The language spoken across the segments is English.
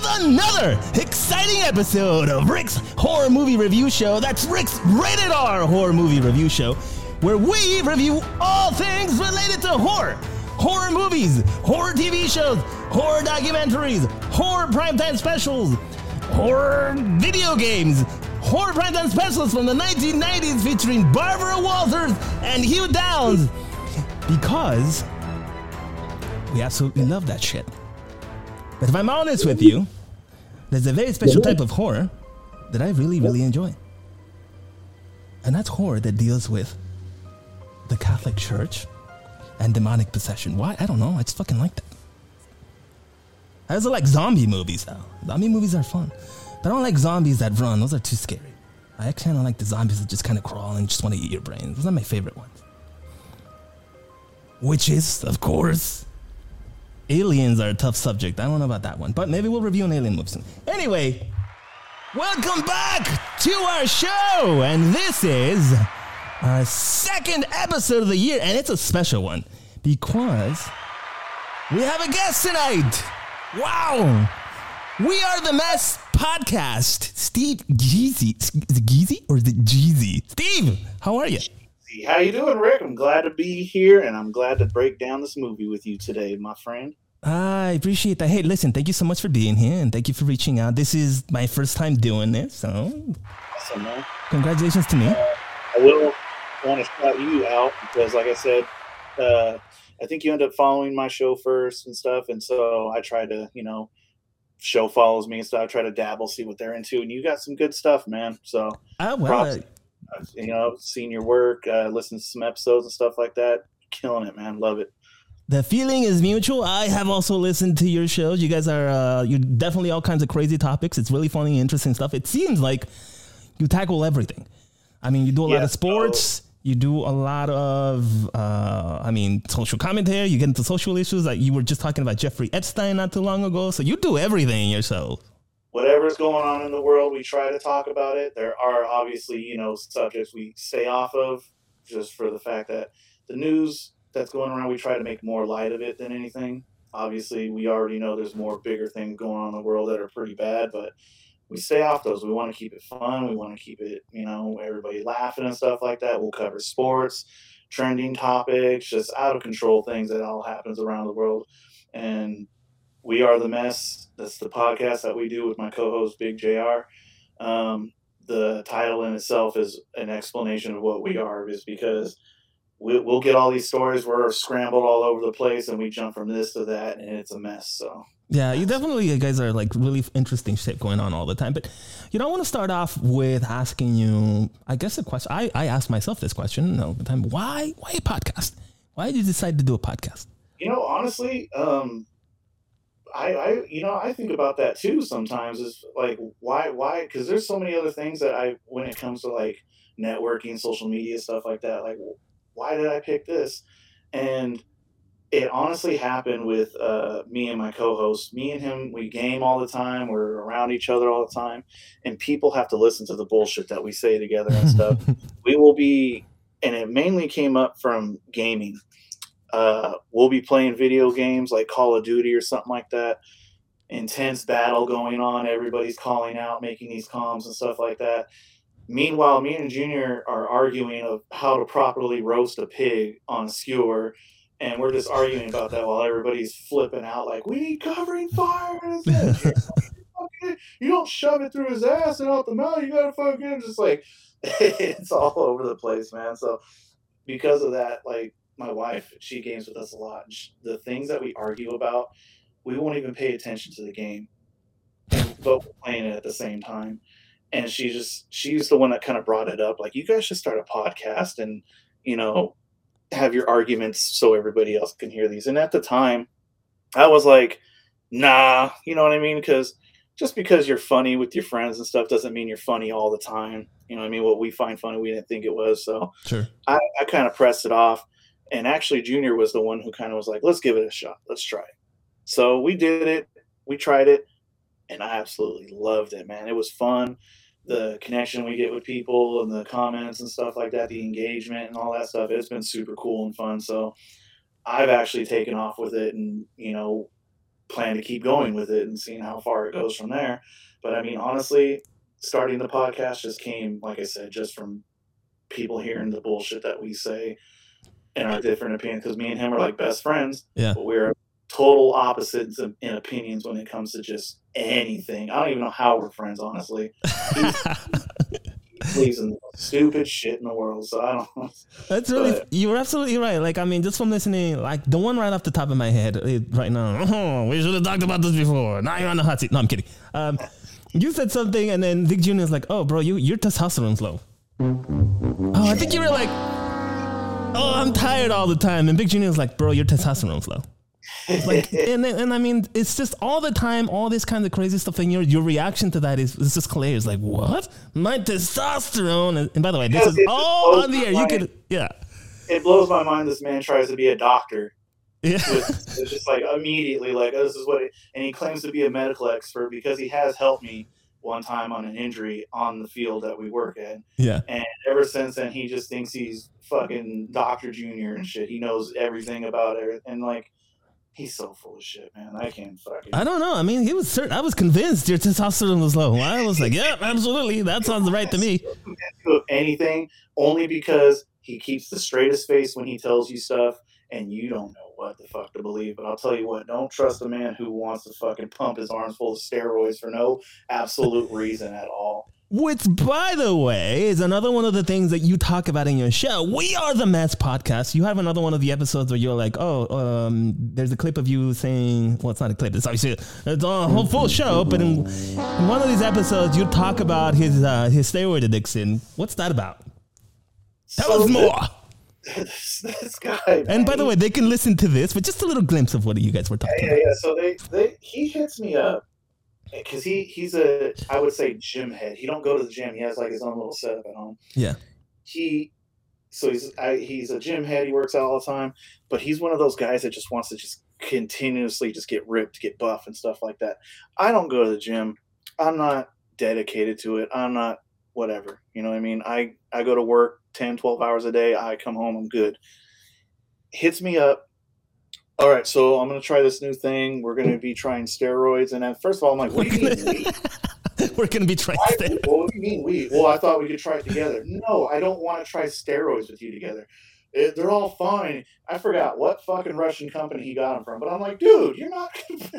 with another exciting episode of Rick's Horror Movie Review Show. That's Rick's Rated R Horror Movie Review Show, where we review all things related to horror. Horror movies, horror TV shows, horror documentaries, horror primetime specials, horror video games, horror primetime specials from the 1990s featuring Barbara Walters and Hugh Downs. Because we absolutely love that shit. But if I'm honest with you, there's a very special type of horror that I really, really enjoy. And that's horror that deals with the Catholic Church and demonic possession. Why? I don't know. I just fucking like that. I also like zombie movies, though. Zombie movies are fun. But I don't like zombies that run. Those are too scary. I actually of like the zombies that just kind of crawl and just want to eat your brains. Those are my favorite ones. Witches, of course. Aliens are a tough subject. I don't know about that one, but maybe we'll review an alien movie soon. Anyway, welcome back to our show, and this is our second episode of the year, and it's a special one because we have a guest tonight. Wow. We are the Mess Podcast. Steve Geezy. Is it Geezy or is it Jeezy? Steve, how are you? How you doing, Rick? I'm glad to be here, and I'm glad to break down this movie with you today, my friend. I appreciate that. Hey, listen, thank you so much for being here, and thank you for reaching out. This is my first time doing this, so Awesome, man. congratulations to me. I will want to shout you out because, like I said, uh, I think you end up following my show first and stuff, and so I try to, you know, show follows me and stuff. I try to dabble, see what they're into, and you got some good stuff, man. So, Ah, well, props. You know, seen your work, uh, listened to some episodes and stuff like that. Killing it, man. Love it. the feeling is mutual. I have also listened to your shows. You guys are uh, you definitely all kinds of crazy topics. It's really funny, interesting stuff. It seems like you tackle everything. I mean, you do a lot of sports. You do a lot of, uh, I mean, social commentary. You get into social issues. Like you were just talking about Jeffrey Epstein not too long ago. So you do everything yourself. Whatever's going on in the world, we try to talk about it. There are obviously, you know, subjects we stay off of just for the fact that the news that's going around, we try to make more light of it than anything. Obviously, we already know there's more bigger things going on in the world that are pretty bad, but we stay off those. We want to keep it fun. We want to keep it, you know, everybody laughing and stuff like that. We'll cover sports, trending topics, just out of control things that all happens around the world. And we are the mess. That's the podcast that we do with my co-host Big Jr. Um, the title in itself is an explanation of what we are, is because we, we'll get all these stories. We're scrambled all over the place, and we jump from this to that, and it's a mess. So Yeah, you definitely you guys are like really interesting shit going on all the time. But you know, I want to start off with asking you, I guess a question. I, I ask myself this question all the time. Why why a podcast? Why did you decide to do a podcast? you know, honestly, um, I, I, you know, I think about that too sometimes. Is like, why, why? Because there's so many other things that I, when it comes to like networking, social media stuff like that, like, why did I pick this? And it honestly happened with uh, me and my co-host. Me and him, we game all the time. We're around each other all the time, and people have to listen to the bullshit that we say together and stuff. we will be, and it mainly came up from gaming uh, we'll be playing video games like Call of Duty or something like that. Intense battle going on. Everybody's calling out, making these comms and stuff like that. Meanwhile, me and Junior are arguing of how to properly roast a pig on a skewer, and we're just arguing about that while everybody's flipping out like, "We need covering fire!" And it's like, "Fucking- you don't shove it through his ass and out the mouth. You gotta fucking just like, it's all over the place, man. So because of that, like my wife, she games with us a lot. and sh the things that we argue about, we won't even pay attention to the game, but we're playing it at the same time. And she just, she's the one that kind of brought it up. Like, you guys should start a podcast and, you know, have your arguments so everybody else can hear these. And at the time, I was like, nah, you know what I mean? Because just because you're funny with your friends and stuff doesn't mean you're funny all the time. You know what I mean? What we find funny, we didn't think it was. So Sure. I, I kind of pressed it off. And actually, Junior was the one who kind of was like, let's give it a shot. Let's try it. So we did it. We tried it. And I absolutely loved it, man. It was fun. The connection we get with people and the comments and stuff like that, the engagement and all that stuff, it's been super cool and fun. So I've actually taken off with it and, you know, plan to keep going with it and seeing how far it goes from there. But I mean, honestly, starting the podcast just came, like I said, just from people hearing the bullshit that we say and our different opinions. Because me and him are like best friends, Yeah. but we're total opposites in, in opinions when it comes to just anything. I don't even know how we're friends, honestly. He believes in the stupid shit in the world, so I don't. know. That's really But- you're absolutely right. Like I mean, just from listening, like the one right off the top of my head eh, right now. Oh, we should have talked about this before. Now you're on the hot seat. No, I'm kidding. Um, you said something, and then Big Jr. is like, "Oh, bro, you your testosterone's low." Oh, I think you were like, "Oh, I'm tired all the time," and Big Jr. is like, "Bro, your testosterone's low." Like, and and I mean, it's just all the time, all this kind of crazy stuff, and your your reaction to that is it's just hilarious. Like, what? My testosterone? And, and by the way, this Yes, is all on the air. You could, yeah. it blows my mind. This man tries to be a doctor. Yeah. It's it's just like immediately, like this is what, it, and he claims to be a medical expert because he has helped me one time on an injury on the field that we work in. Yeah. And ever since then, he just thinks he's fucking Doctor Junior and shit. He knows everything about it, and like, he's so full of shit, man. I can't fucking. I don't know. I mean, he was certain. I was convinced your testosterone was low. I was like, yeah, absolutely. That sounds right to me. of anything only because he keeps the straightest face when he tells you stuff and you don't know what the fuck to believe. But I'll tell you what, don't trust a man who wants to fucking pump his arms full of steroids for no absolute reason at all. Which, by the way, is another one of the things that you talk about in your show. We are the Mess podcast. You have another one of the episodes where you're like, oh, um, there's a clip of you saying, well, it's not a clip. It's obviously it's a whole full show. But in, in one of these episodes, you talk about his uh, his steroid addiction. What's that about? Tell So us more. This, this guy. And by the way, they can listen to this, but just a little glimpse of what you guys were talking yeah, about. yeah. So they, they he hits me up because he he's a I would say gym head. He don't go to the gym. He has like his own little setup at home. Yeah. He so he's I, he's a gym head. He works out all the time, but he's one of those guys that just wants to just continuously just get ripped, get buff, and stuff like that. I don't go to the gym. I'm not dedicated to it. I'm not whatever. You know what I mean? I I go to work 10, 12 hours a day. I come home. I'm good. Hits me up all right, so I'm gonna try this new thing. We're gonna be trying steroids, and at first of all, I'm like, "What do you mean weed? We're gonna be trying Why- to. What do you mean we? Well, I thought we could try it together. No, I don't want to try steroids with you together. Eh, they're all fine. I forgot what fucking Russian company he got them from, but I'm like, dude, you're not.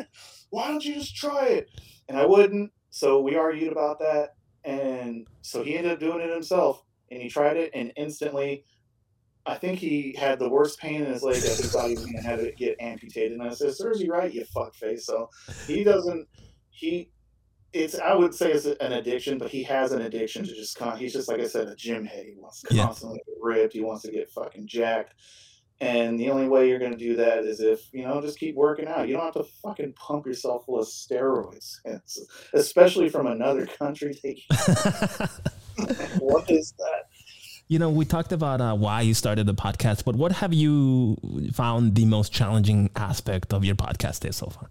Why don't you just try it? And I wouldn't. So we argued about that, and so he ended up doing it himself, and he tried it, and instantly. I think he had the worst pain in his leg that he thought he was gonna have it get amputated. And I said, "Serves you right, you fuckface." So he doesn't. He, it's I would say it's an addiction, but he has an addiction to just con. He's just like I said, a gym head. He wants to Yeah. constantly get ripped. He wants to get fucking jacked. And the only way you're gonna do that is if you know just keep working out. You don't have to fucking pump yourself full of steroids, It's- especially from another country. what is that? You know, we talked about uh, why you started the podcast, but what have you found the most challenging aspect of your podcast is so far?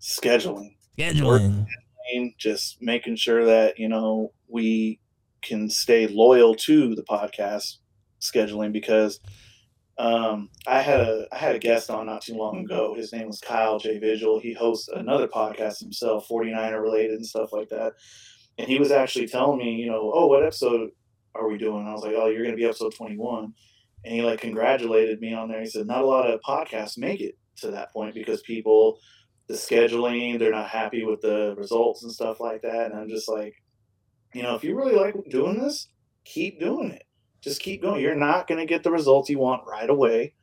Scheduling. Scheduling. mean, just making sure that you know we can stay loyal to the podcast scheduling because um, I had a I had a guest on not too long ago. His name was Kyle J Vigil. He hosts another podcast himself, 49er related and stuff like that. And he was actually telling me, you know, oh, what episode are we doing? I was like, oh, you're going to be episode 21. And he like congratulated me on there. He said, not a lot of podcasts make it to that point because people the scheduling, they're not happy with the results and stuff like that. And I'm just like, you know, if you really like doing this, keep doing it. Just keep going. You're not going to get the results you want right away.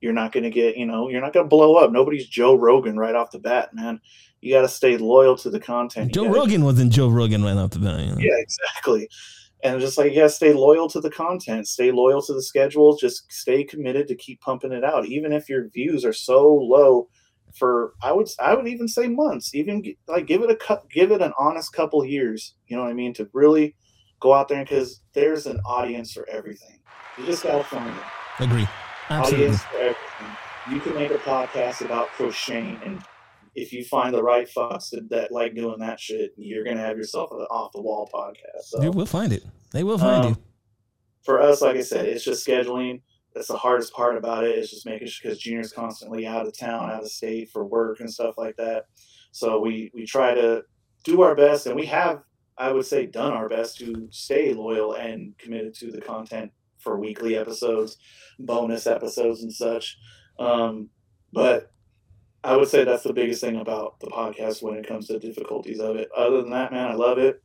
You're not going to get, you know, you're not going to blow up. Nobody's Joe Rogan right off the bat, man. You got to stay loyal to the content. Joe gotta- Rogan wasn't Joe Rogan right off the bat. you know? Yeah, exactly. And just like, yeah, stay loyal to the content, stay loyal to the schedule, just stay committed to keep pumping it out. Even if your views are so low for I would I would even say months, even like give it a give it an honest couple years. You know what I mean? To really go out there because there's an audience for everything. You just gotta find it. Agree. Absolutely. Audience for everything. You can make a podcast about crocheting, and if you find the right fucks that, that like doing that shit, you're gonna have yourself an off the wall podcast. So You will find it. They will find Um, you. for us, like I said, it's just scheduling. that's the hardest part about it. it is just making sure because Junior's constantly out of town, out of state for work and stuff like that. So we we try to do our best, and we have, I would say, done our best to stay loyal and committed to the content for weekly episodes, bonus episodes, and such. Um, but I would say that's the biggest thing about the podcast when it comes to difficulties of it. Other than that, man, I love it.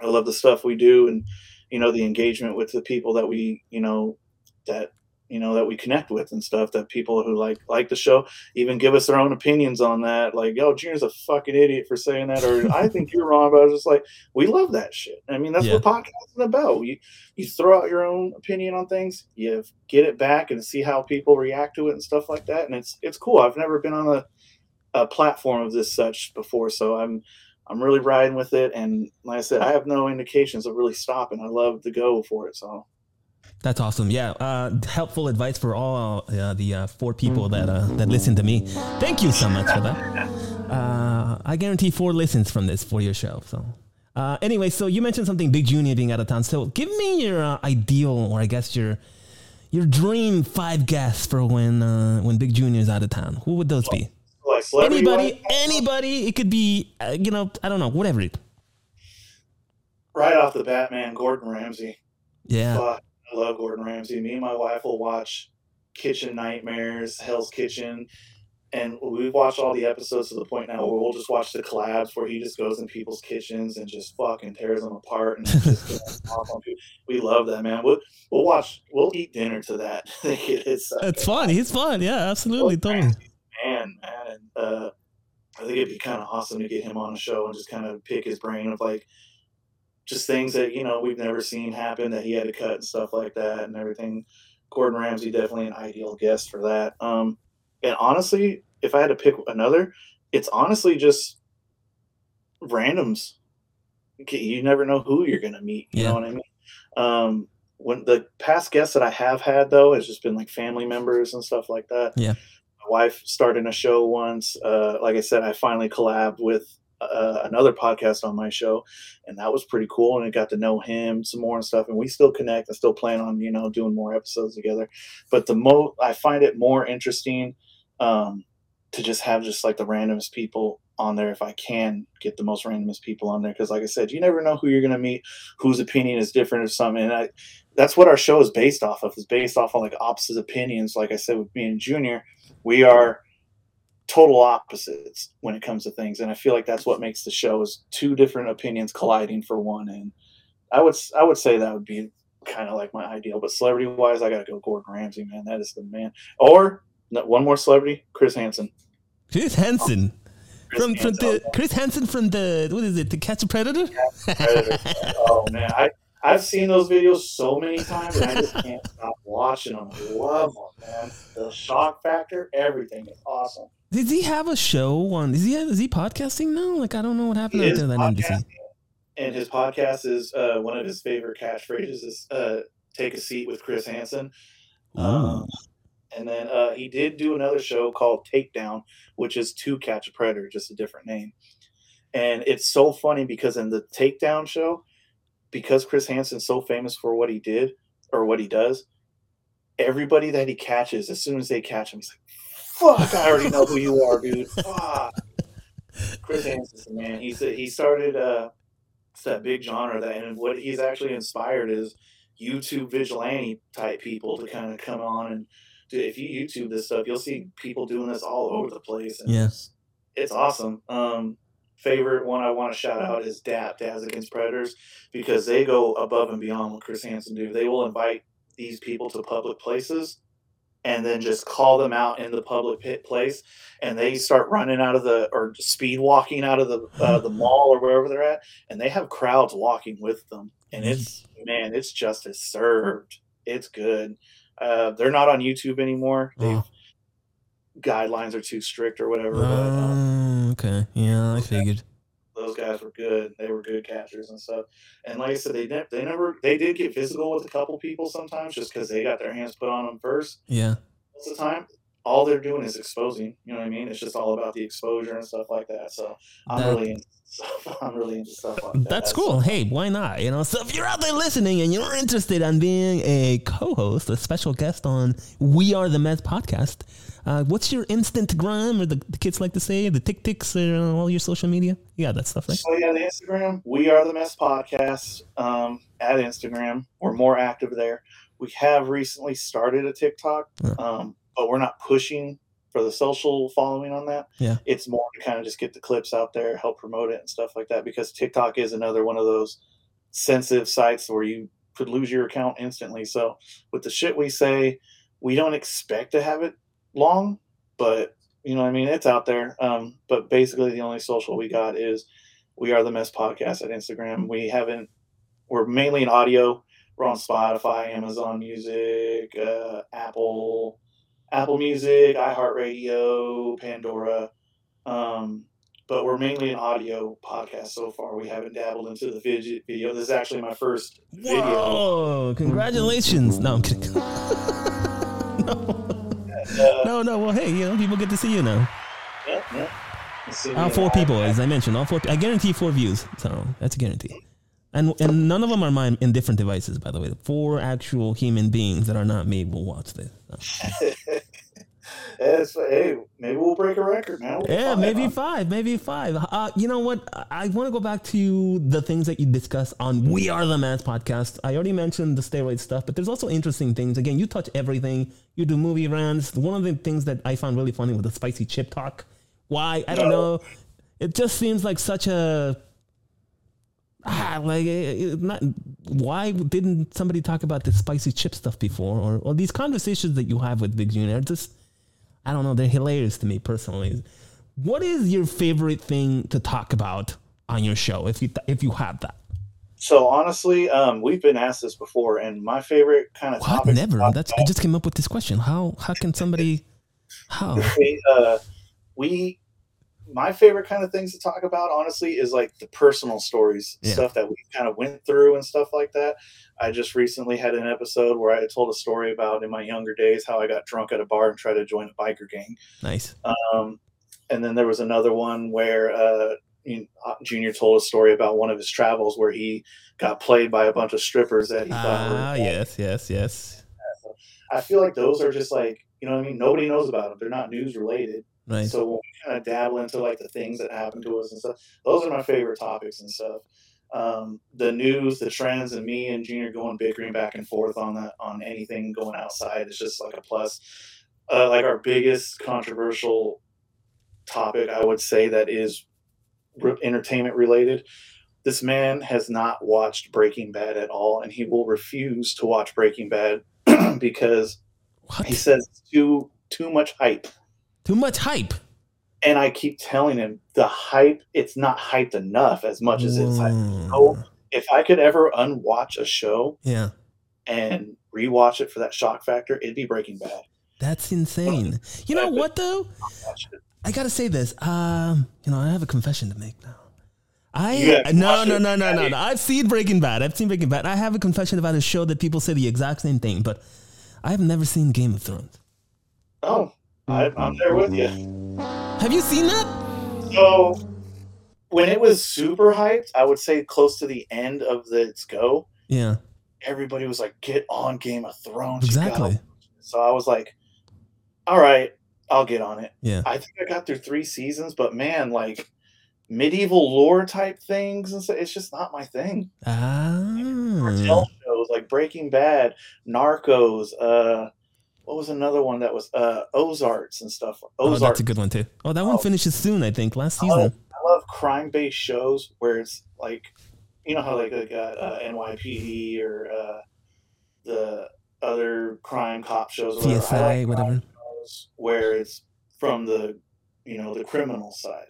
I love the stuff we do, and you know the engagement with the people that we, you know, that you know that we connect with and stuff that people who like like the show even give us their own opinions on that like yo junior's a fucking idiot for saying that or i think you're wrong but i was just like we love that shit. I mean that's Yeah. what podcasting about. You you throw out your own opinion on things you get it back and see how people react to it and stuff like that and it's it's cool. I've never been on a, a platform of this such before so i'm i'm really riding with it and like i said i have no indications of really stopping. I love to go for it so That's awesome. Yeah, uh, helpful advice for all uh, the uh, four people that uh, that listen to me. Thank you so much for that. Uh, I guarantee four listens from this for your show. So, uh, anyway, so you mentioned something Big Junior being out of town. So, give me your uh, ideal, or I guess your your dream five guests for when uh, when Big Junior is out of town. Who would those be? like Anybody, anybody. It could be, uh, you know, I don't know, whatever. right off the bat man gordon ramsay Yeah. I love Gordon Ramsay. Me and my wife will watch Kitchen Nightmares, Hell's Kitchen, and we've watched all the episodes to the point now where we'll just watch the collabs where he just goes in people's kitchens and just fucking tears them apart and just off on people. We love that man. We'll we'll watch. We'll eat dinner to that. it's uh, It's fun. He's fun. Yeah, absolutely. Totally. Man, man. And uh, I think it'd be kind of awesome to get him on a show and just kind of pick his brain of like just things that you know we've never seen happen that he had to cut and stuff like that and everything. Gordon Ramsay definitely an ideal guest for that. Um, and honestly, if I had to pick another, it's honestly just randoms. You never know who you're gonna meet. You Yeah. know what I mean? Um, when the past guests that I have had though has just been like family members and stuff like that. Yeah. My wife started a show once. Uh, like I said, I finally collabed with uh, another podcast on my show, and that was pretty cool. And I got to know him some more and stuff. And we still connect I still plan on you know doing more episodes together. But the mo I find it more interesting um, to just have just like the randomest people on there if I can get the most randomest people on there because like I said you never know who you're gonna meet whose opinion is different or something and I that's what our show is based off of is based off on like opposite opinions like I said with me and Junior we are total opposites when it comes to things and I feel like that's what makes the show is two different opinions colliding for one and I would I would say that would be kind of like my ideal but celebrity wise I gotta go Gordon Ramsay man that is the man or no, one more celebrity Chris Hansen Chris Hansen. Oh, Chris From, from the Chris Hansen from the what is it? the catch a predator? Predator. oh man, I I've seen those videos so many times, and I just can't stop watching them. I love them, man. The shock factor, everything is awesome. Does he have a show on? Is he is he podcasting now? Like I don't know what happened out there that NBC. and his podcast is uh, one of his favorite catchphrases is uh, "Take a seat with Chris Hansen." Um, and then uh, he did do another show called Takedown, which is To Catch a Predator, just a different name. And it's so funny because in the Takedown show, because Chris Hansen's so famous for what he did or what he does, everybody that he catches, as soon as they catch him, he's like, "Fuck! I already know who you are, dude. Fuck." Chris Hansen's the man. He's he started uh, it's that big genre that, and what he's actually inspired is YouTube vigilante type people to kind of come on and do. If you YouTube this stuff, you'll see people doing this all over the place. And it's, it's awesome. Um, favorite one I want to shout out is DAP, Dads Against Predators, because they go above and beyond what Chris Hansen do. They will invite these people to public places and then just call them out in the public pit place and they start running out of the or speed walking out of the uh, the mall or wherever they're at and they have crowds walking with them and it's man it's justice served it's good uh, they're not on youtube anymore they've Oh. guidelines are too strict or whatever but um, Oh, okay. Yeah, I figured. Those guys were good. They were good catchers and stuff. And like I said, they ne- they never they did get physical with a couple people sometimes just because they got their hands put on them first. Yeah. Most of the time, all they're doing is exposing. You know what I mean? It's just all about the exposure and stuff like that. So I'm That- really into stuff. I'm really into stuff like that. That's cool. Hey, why not? You know, so if you're out there listening and you're interested in being a co-host, a special guest on We Are the Mess podcast, uh, what's your Instagram or the, the kids like to say the TikToks or uh, all your social media? Got that stuff, right? So yeah, the Instagram, we are the mess podcast um, at Instagram. We're more active there. We have recently started a TikTok, Yeah. um, but we're not pushing for the social following on that. Yeah. It's more to kind of just get the clips out there, help promote it and stuff like that. Because TikTok is another one of those sensitive sites where you could lose your account instantly. So with the shit we say, we don't expect to have it long, but you know what I mean? It's out there. Um, but basically the only social we got is we are the mess podcast at Instagram. We haven't we're mainly in audio. We're on Spotify, Amazon Music, uh, Apple, Apple Music, iHeartRadio, Pandora. Um, but we're mainly an audio podcast so far. We haven't dabbled into the video. video. This is actually my first video. Whoa! Congratulations. No, I'm kidding. no, Uh, no, no. Well, hey, you know, people get to see you now. yeah, yeah. All yeah, four I- people, as I mentioned, all four. I guarantee four views, so that's a guarantee. And and none of them are mine in different devices, by the way. Four actual human beings that are not me will watch this. so. It's, hey, maybe we'll break a record, man. We'll Yeah, maybe five, maybe five. Uh, you know what? I, want to go back to the things that you discussed on We Are the Mess podcast. I already mentioned the steroid stuff, but there's also interesting things. Again, you touch everything. You do movie rants. One of the things that I found really funny was the spicy chip talk. Why? I don't know. It just seems like such a ah, like it, it- not. Why didn't somebody talk about the spicy chip stuff before, or, or these conversations that you have with Big Junior? Just I don't know. They're hilarious to me personally. What is your favorite thing to talk about on your show, if you if you have that? So honestly, um, we've been asked this before, and my favorite kind of What? Never. That's I just came up with this question. How how can somebody? How? we, uh, we my favorite kind of things to talk about honestly is like the personal stories Yeah. stuff that we kind of went through and stuff like that i just recently had an episode where i told a story about in my younger days how i got drunk at a bar and tried to join a biker gang Nice. um, and then there was another one where uh, you know, uh, junior told a story about one of his travels where he got played by a bunch of strippers that he thought were Ah, yes, yes, yes. i feel like those are just like you know what i mean nobody knows about them they're not news related Right. so when we kind of dabble into like the things that happen to us and stuff, those are my favorite topics and stuff. Um, the news, the trends, and me and Junior going bickering back and forth on that on anything going outside is just like a plus. Uh, like our biggest controversial topic, I would say that is re- entertainment related. This man has not watched Breaking Bad at all, and he will refuse to watch Breaking Bad because What? he says it's too too much hype Too much hype. and I keep telling him the hype, it's not hyped enough as much as it's hyped. Whoa. So if I could ever unwatch a show Yeah. and rewatch it for that shock factor, it'd be Breaking Bad. That's insane. You know what though? I gotta say this. Um, you know, I have a confession to make now. I no no no no no no. I've seen Breaking Bad. I've seen Breaking Bad. I have a confession about a show that people say the exact same thing, but I have never seen Game of Thrones. Oh, I, I'm there with you. Have you seen that? So when it was super hyped, I would say close to the end of the its go, Yeah, everybody was like, "Get on Game of Thrones." exactly. So I was like, all right, I'll get on it. Yeah. I think I got through three seasons, but man, like medieval lore type things and so it's just not my thing. Ah, Cartel shows like Breaking Bad, Narcos, uh what was another one that was uh Ozarks and stuff. oh, Ozarks. that's a good one too. Oh, that one Oh. finishes soon. I think last I season. love, I love crime based shows where it's like you know how like they got uh, NYPD or uh the other crime cop shows whatever. CSI, like whatever. where it's from the you know the criminal side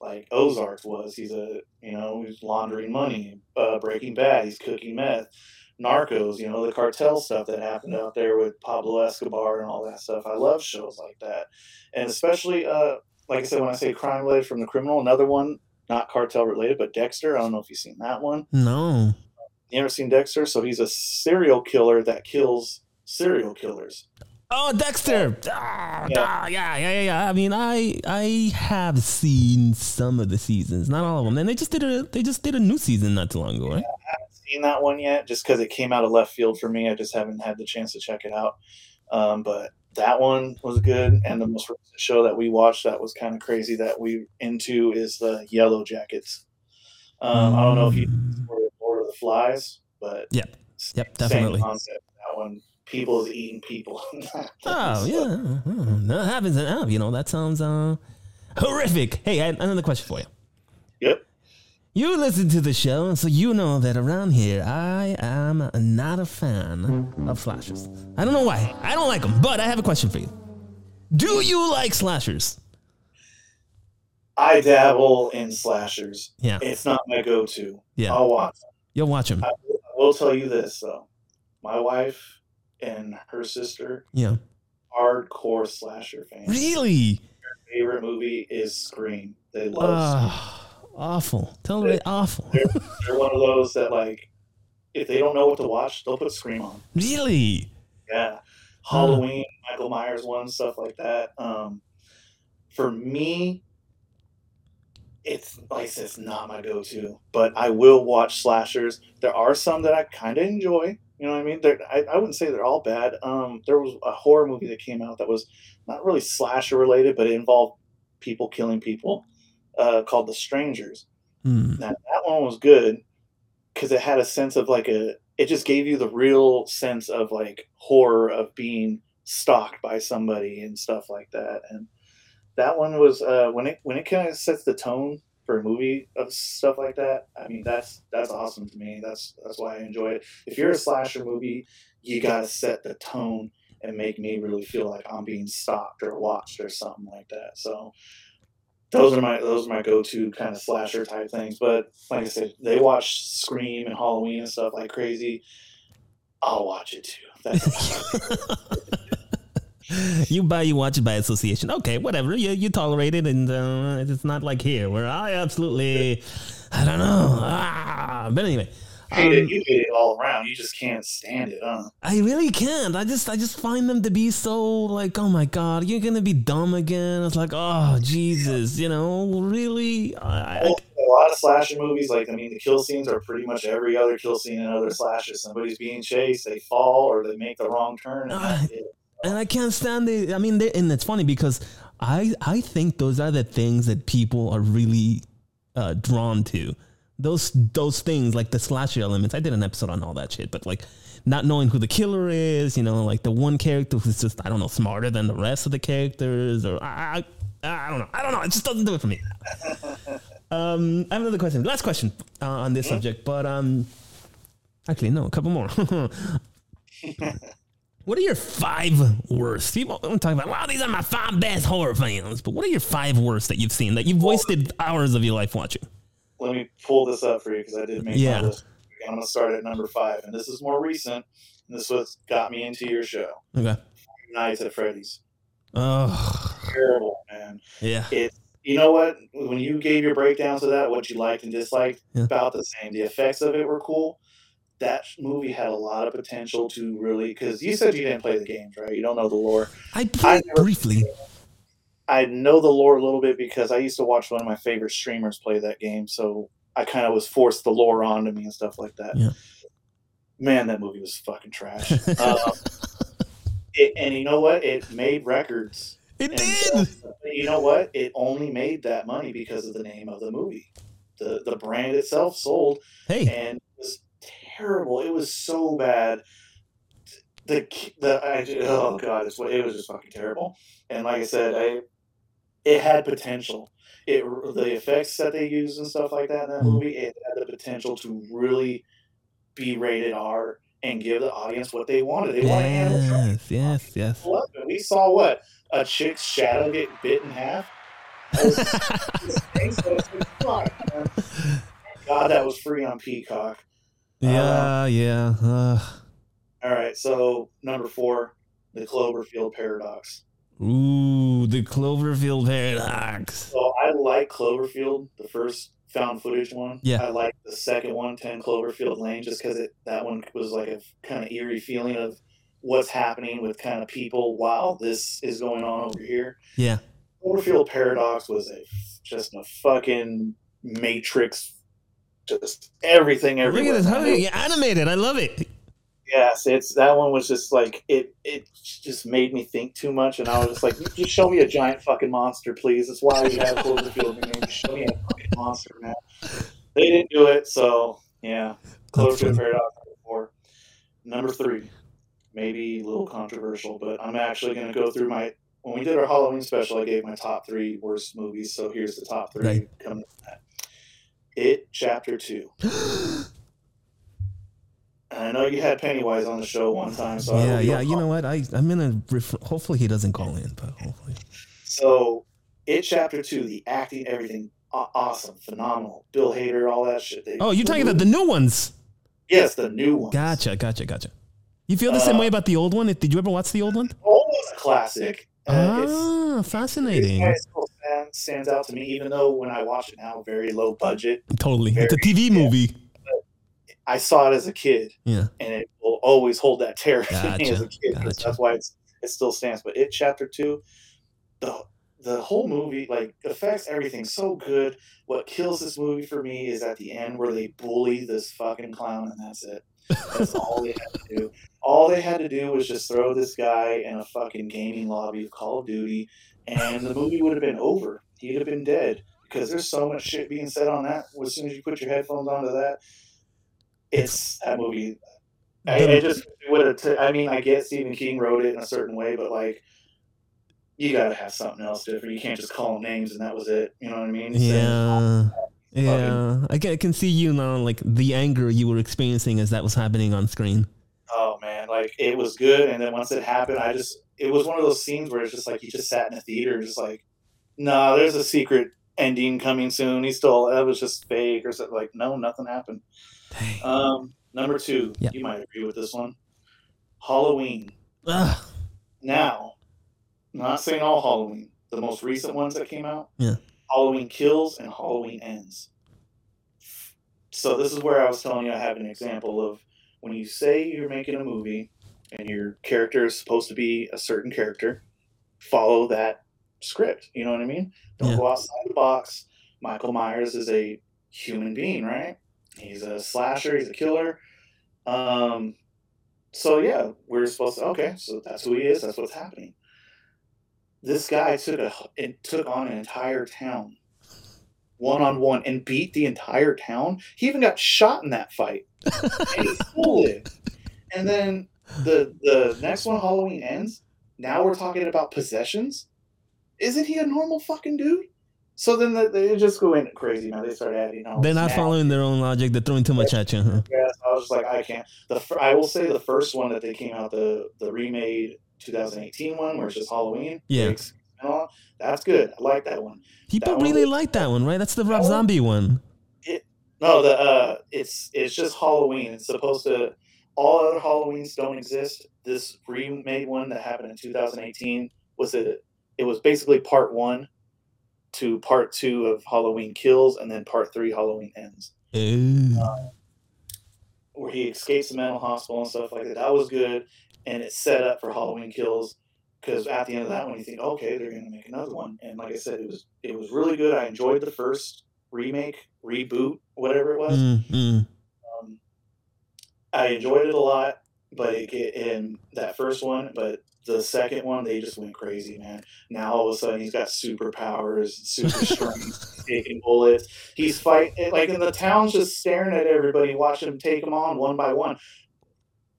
like ozarks was he's a you know he's laundering money uh, breaking bad he's cooking meth narcos you know the cartel stuff that happened out there with pablo escobar and all that stuff i love shows like that and especially uh like i said when i say crime related from the criminal another one not cartel related but dexter i don't know if you've seen that one No. you ever seen dexter so he's a serial killer that kills serial killers Oh, Dexter. Ah, Yeah. ah, yeah, yeah, yeah, yeah. I mean, I I have seen some of the seasons, not all of them. And they just did a they just did a new season not too long ago, right? Seen that one yet, just because it came out of left field for me. I just haven't had the chance to check it out. Um, but that one was good, and the most recent show that we watched that was kind of crazy that we into is the Yellowjackets. Um, I don't know if you Mm. Lord of the Flies, but Yep. Yep, definitely. concept. That one, people is eating people. Oh yeah, Oh, that happens. Oh, you know that sounds uh horrific. Hey, I had another question for you. Yep. You listen to the show, so you know that around here I am not a fan of slashers. I don't know why. I don't like them, but I have a question for you. Do you like slashers? I dabble in slashers. Yeah, It's not my go-to. yeah. I'll watch. You'll watch them. I will- tell you this though, my wife and her sister Yeah. hardcore slasher fans. Really? Their favorite movie is Scream. They love. Ah, awful. Tolerate awful. Scream. They're one of those that like, if they don't know what to watch, they'll put Scream on. Really? Yeah, Halloween, Michael Myers one, stuff like that. Um, for me, it's like it's not my go-to, but I will watch slashers. There are some that I kind of enjoy. You know what I mean? I, I wouldn't say they're all bad. Um, there was a horror movie that came out that was not really slasher related, but it involved people killing people, uh, called The Strangers. Hmm. Now that one was good because it had a sense of like a. It just gave you the real sense of like horror of being stalked by somebody and stuff like that. And that one was uh, when it when it kind of sets the tone for a movie of stuff like that. I mean, that's that's awesome to me. That's that's why I enjoy it. If you're a slasher movie, you got to set the tone and make me really feel like I'm being stalked or watched or something like that. So those are my those are my go-to kind of slasher type things. But like I said, they watch Scream and Halloween and stuff like crazy. I'll watch it too. That's you buy, you watch it by association. Okay, whatever. You you tolerate it, and uh, it's not like here where I absolutely, I don't know. Ah, but anyway, hate it. um, You hate it all around. You just can't stand it, huh? I really can't. I just I just find them to be so like, oh my god, you're gonna be dumb again. It's like, oh Jesus, you know, really. I, I, Well, a lot of slasher movies, like I mean, the kill scenes are pretty much every other kill scene in other slashes. Somebody's being chased, they fall, or they make the wrong turn, and it. and I can't stand it. I mean, they, and it's funny because I I think those are the things that people are really uh, drawn to. Those those things like the slasher elements. I did an episode on all that shit, but like not knowing who the killer is, you know, like the one character who's just I don't know smarter than the rest of the characters, or I I, I don't know, I don't know. It just doesn't do it for me. um, I have another question. Last question uh, on this subject, but um, actually no, a couple more. What are your five worst? People I'm talking about, wow, these are my five best horror films. But what are your five worst that you've seen that you've wasted hours of your life watching? Let me pull this up for you because I did make Yeah. my list. I'm gonna start at number five, and this is more recent. And this was got me into your show. Okay. Nights at Freddy's. Oh, Terrible, man. yeah. It. You know what? When you gave your breakdowns of that, what you liked and disliked, Yeah. about the same. The effects of it were cool. That movie had a lot of potential to really, because you said you didn't play the games, right? You don't know the lore. I played never- briefly. I know the lore a little bit because I used to watch one of my favorite streamers play that game, so I kind of was forced the lore onto me and stuff like that. Yeah. Man, that movie was fucking trash. um, it, and you know what? It made records. It And, did. uh, you know what? It only made that money because of the name of the movie. The the brand itself sold, Hey, and it was terrible. It was so bad. The the I, oh god, it's, it was just fucking terrible. And like I said, I it had potential. It the effects that they used and stuff like that in that Mhm. movie, it had the potential to really be rated R and give the audience what they wanted. They wanted animatronics. yes, yes, yes. We saw what a chick's shadow get bit in half. God, that was free on Peacock. yeah, yeah. Uh, All right, so number four, the Cloverfield paradox. Ooh, the Cloverfield paradox. So I like Cloverfield, the first found footage one. Yeah. I like the second one, 10 Cloverfield Lane, just because that one was like a kind of eerie feeling of what's happening with kind of people while this is going on over here. Yeah. Cloverfield Paradox was a just a fucking matrix, just everything everything. Look at this. How animated. I love it. Yes, it's that one was just like it. It just made me think too much, and I was just like, "Just show me a giant fucking monster, please." That's why we have Cloverfield. Man. Just show me a fucking monster, man. They didn't do it, so yeah. Cloverfield. Paradox number four. Number three, maybe a little controversial, but I'm actually going to go through my. When we did our Halloween special, I gave my top three worst movies. So here's the top three Right. coming from that. It Chapter Two. I know you had Pennywise on the show one time, so yeah, yeah. You know what? I I'm gonna. Ref- hopefully he doesn't call in, but hopefully. So, it chapter two, the acting, everything, awesome, phenomenal. Bill Hader, all that shit. They- Oh, you're talking about the new ones. yes, the new one. Gotcha, gotcha, gotcha. You feel the same Uh, way about the old one? Did you ever watch the old one? Almost classic. Uh, Ah, it's fascinating. it still stands, stands out to me, even though when I watch it now, very low budget. Totally. It's a TV movie. I saw it as a kid, Yeah. and it will always hold that terror to me as a kid. gotcha. That's why it's, it still stands. But it chapter two, the the whole movie like affects everything so good. What kills this movie for me is at the end where they bully this fucking clown, and that's it. That's all they had to do. All they had to do was just throw this guy in a fucking gaming lobby of Call of Duty, and the movie would have been over. He'd have been dead because there's so much shit being said on that. As soon as you put your headphones onto that, it's that movie. I, I just would have. T- I mean, I get Stephen King wrote it in a certain way, but like, you got to have something else different. You can't just call them names and that was it. You know what I mean? Yeah. Yeah. I can, I can see you now, like the anger you were experiencing as that was happening on screen. Oh man, like it was good, and then once it happened, I just it was one of those scenes where it's just like you just sat in a theater, just like, no, there's a secret ending coming soon. He still that was just fake or something. Like no, nothing happened. Um, number two, you might agree with this one. Halloween. Ugh. Now, not saying all Halloween. The most recent ones that came out. Yeah. Halloween kills and Halloween ends. So this is where I was telling you I have an example of when you say you're making a movie and your character is supposed to be a certain character, follow that script. You know what I mean? Don't Yeah. go outside the box. Michael Myers is a human being, right? He's a slasher. He's a killer. Um, so yeah, we're supposed to. Okay, so that's who he is. That's what's happening. This guy took a it took on an entire town, one on one, and beat the entire town. He even got shot in that fight, and he. And then the the next one, Halloween ends. Now we're talking about possessions. Isn't he a normal fucking dude? So then they, they just go in crazy, man. They start adding. all They're not following their own logic. They're throwing too much at you. Huh? Yes, I was just like, I can't. The I will say the first one that they came out, the the remade 2018 one, where it's just Halloween. Yeah. breaks and all, that's good. I like that one. People That really was- like that one, right? That's the That Rob one- Zombie one. No, the uh, it's it's just Halloween. It's supposed to. All other Halloweens don't exist. This remade one that happened in 2018 was it. It was basically part one to part two of Halloween Kills, and then part three Halloween Ends. Ooh. where he escapes the mental hospital and stuff like that. That was good, and it's set up for Halloween Kills. Because at the end of that one, you think, okay, they're gonna make another one, and like I said, it was it was really good. I enjoyed the first remake, reboot, whatever it was. Mm, mm. Um, I enjoyed it a lot, but it get in that first one, but the second one they just went crazy, man. Now all of a sudden he's got superpowers, super strength, taking bullets. He's fighting eh, like in the town's just staring at everybody, watching him take them on one by one.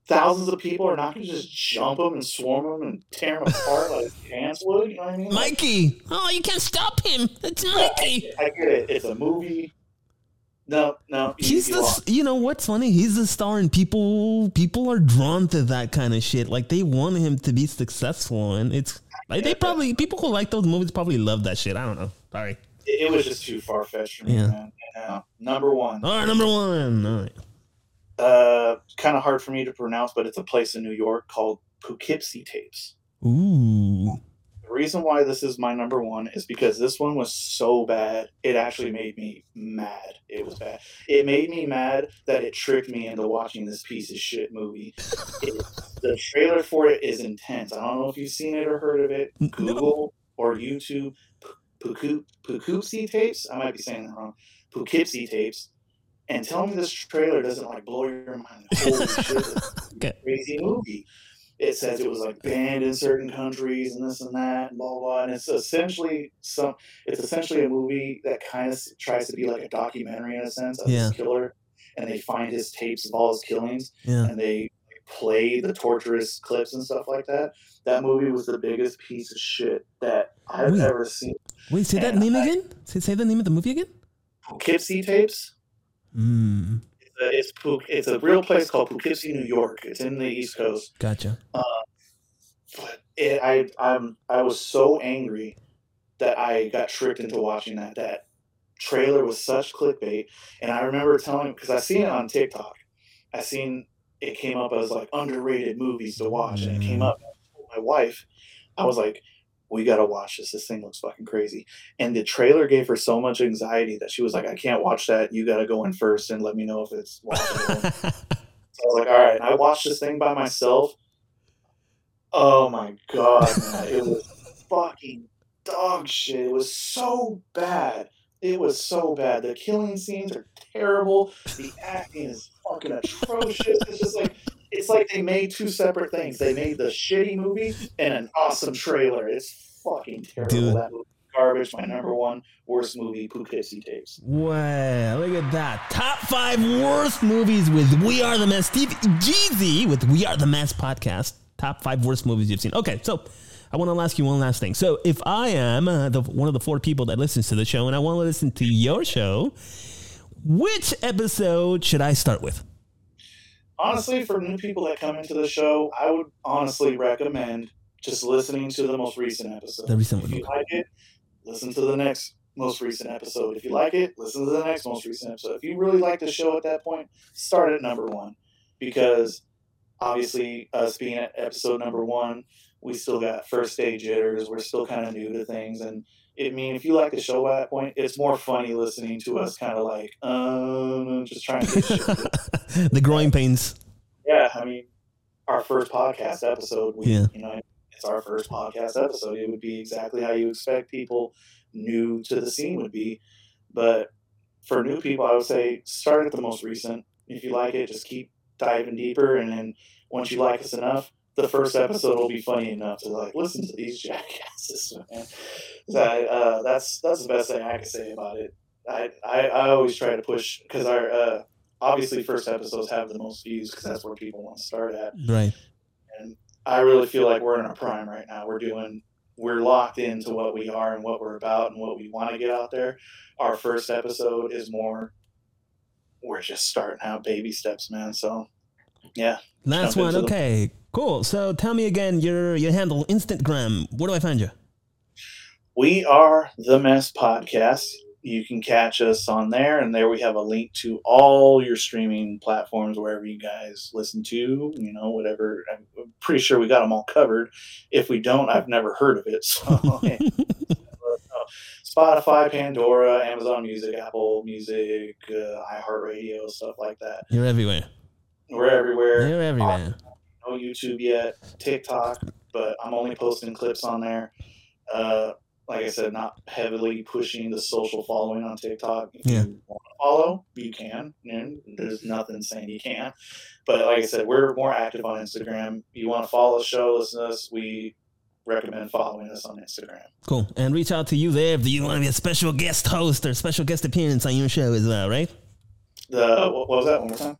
Thousands of people are not going to just jump him and swarm him and tear him apart like ants would. You know what I mean? Like, Mikey. Oh, you can't stop him. It's Mikey. I get it. It's a movie. No, no. you- He's you the, lost. you know what's funny? He's the star, and people people are drawn to that kind of shit. Like they want him to be successful, and it's like they probably people who like those movies probably love that shit. I don't know. Sorry. it, it was just too far fetched for me, Yeah. man. Uh, number one, All right, number one. All right. uh, kind of hard for me to pronounce, but it's a place in New York called Poughkeepsie Tapes. Ooh. The reason why this is my number one is because this one was so bad. It actually made me mad. It was bad. It made me mad that it tricked me into watching this piece of shit movie. It, the trailer for it is intense. I don't know if you've seen it or heard of it. Google or YouTube. Poughkeepsie tapes. I might be saying that wrong. Poughkeepsie tapes. And tell me this trailer doesn't like blow your mind. Holy shit! Okay. Crazy movie it says it was like banned in certain countries and this and that and blah blah. And it's essentially some. It's essentially a movie that kind of tries to be like a documentary in a sense of Yeah. this killer, and they find his tapes of all his killings Yeah. and they play the torturous clips and stuff like that. That movie was the biggest piece of shit that I've Wait. ever seen. Wait, say that name I- again. Say, say the name of the movie again. Poughkeepsie tapes. Mm, It's a, it's, a real place called Poughkeepsie, New York. It's in the East Coast. gotcha. Uh, but it, I I'm I was so angry that I got tricked into watching that. That trailer was such clickbait, and I remember telling because I seen it on TikTok. I seen it came up as like underrated movies to watch, and it came mm. up. I my wife, I was like, "We gotta watch this. This thing looks fucking crazy." And the trailer gave her so much anxiety that she was like, "I can't watch that. You gotta go in first and let me know if it's watchable." So I was like, all right. And I watched this thing by myself. Oh my god, man. It was fucking dog shit. It was so bad. It was so bad. The killing scenes are terrible. The acting is fucking atrocious. It's just like it's like they made two separate things. They made the shitty movie and an awesome trailer. It's fucking terrible. Dude. That movie, garbage. My number one worst movie, Poughkeepsie tapes. Wow, look at that. Top five worst movies with We Are the Mess. Steve Jeezy with We Are the Mess podcast. Top five worst movies you've seen. Okay, so I want to ask you one last thing. So if I am uh, the, one of the four people that listens to the show and I want to listen to your show, which episode should I start with? Honestly, for new people that come into the show, I would honestly recommend just listening to the most recent episode. The recent If one. you like it, listen to the next most recent episode. If you like it, listen to the next most recent episode. If you really like the show at that point, start at number one because obviously, us being at episode number one, we still got first day jitters. We're still kind of new to things, and I mean, if you like the show at that point, it's more funny listening to us kind of like, um, just trying to get the growing pains. yeah, I mean, our first podcast episode, we, Yeah. you know, it's our first podcast episode. It would be exactly how you expect people new to the scene would be. But for new people, I would say start at the most recent. If you like it, just keep diving deeper. And then once you like us enough, the first episode will be funny enough to like listen to these jackasses. Man. That, uh, that's that's the best thing I can say about it. I, I, I always try to push because our uh, obviously first episodes have the most views because that's where people want to start at. Right. And I really feel like we're in our prime right now. We're doing we're locked into what we are and what we're about and what we want to get out there. Our first episode is more we're just starting out baby steps, man. So yeah. Last one. Okay. Cool. So tell me again your your handle, Instagram. Where do I find you? We are the Mess Podcast. You can catch us on there, and there we have a link to all your streaming platforms wherever you guys listen to. You know, whatever. I'm pretty sure we got them all covered. If we don't, I've never heard of it. So, Spotify, Pandora, Amazon Music, Apple Music, uh, iHeartRadio, stuff like that. You're everywhere. We're everywhere. You're everywhere. no YouTube yet, TikTok, but I'm only posting clips on there. Uh, like I said, not heavily pushing the social following on TikTok. If Yeah. you want to follow, you can. And there's nothing saying you can't. But like I said, we're more active on Instagram. You want to follow the show, listen to us, we recommend following us on Instagram. Cool. And reach out to you there if you want to be a special guest host or special guest appearance on your show as well, right? The what was that one more time?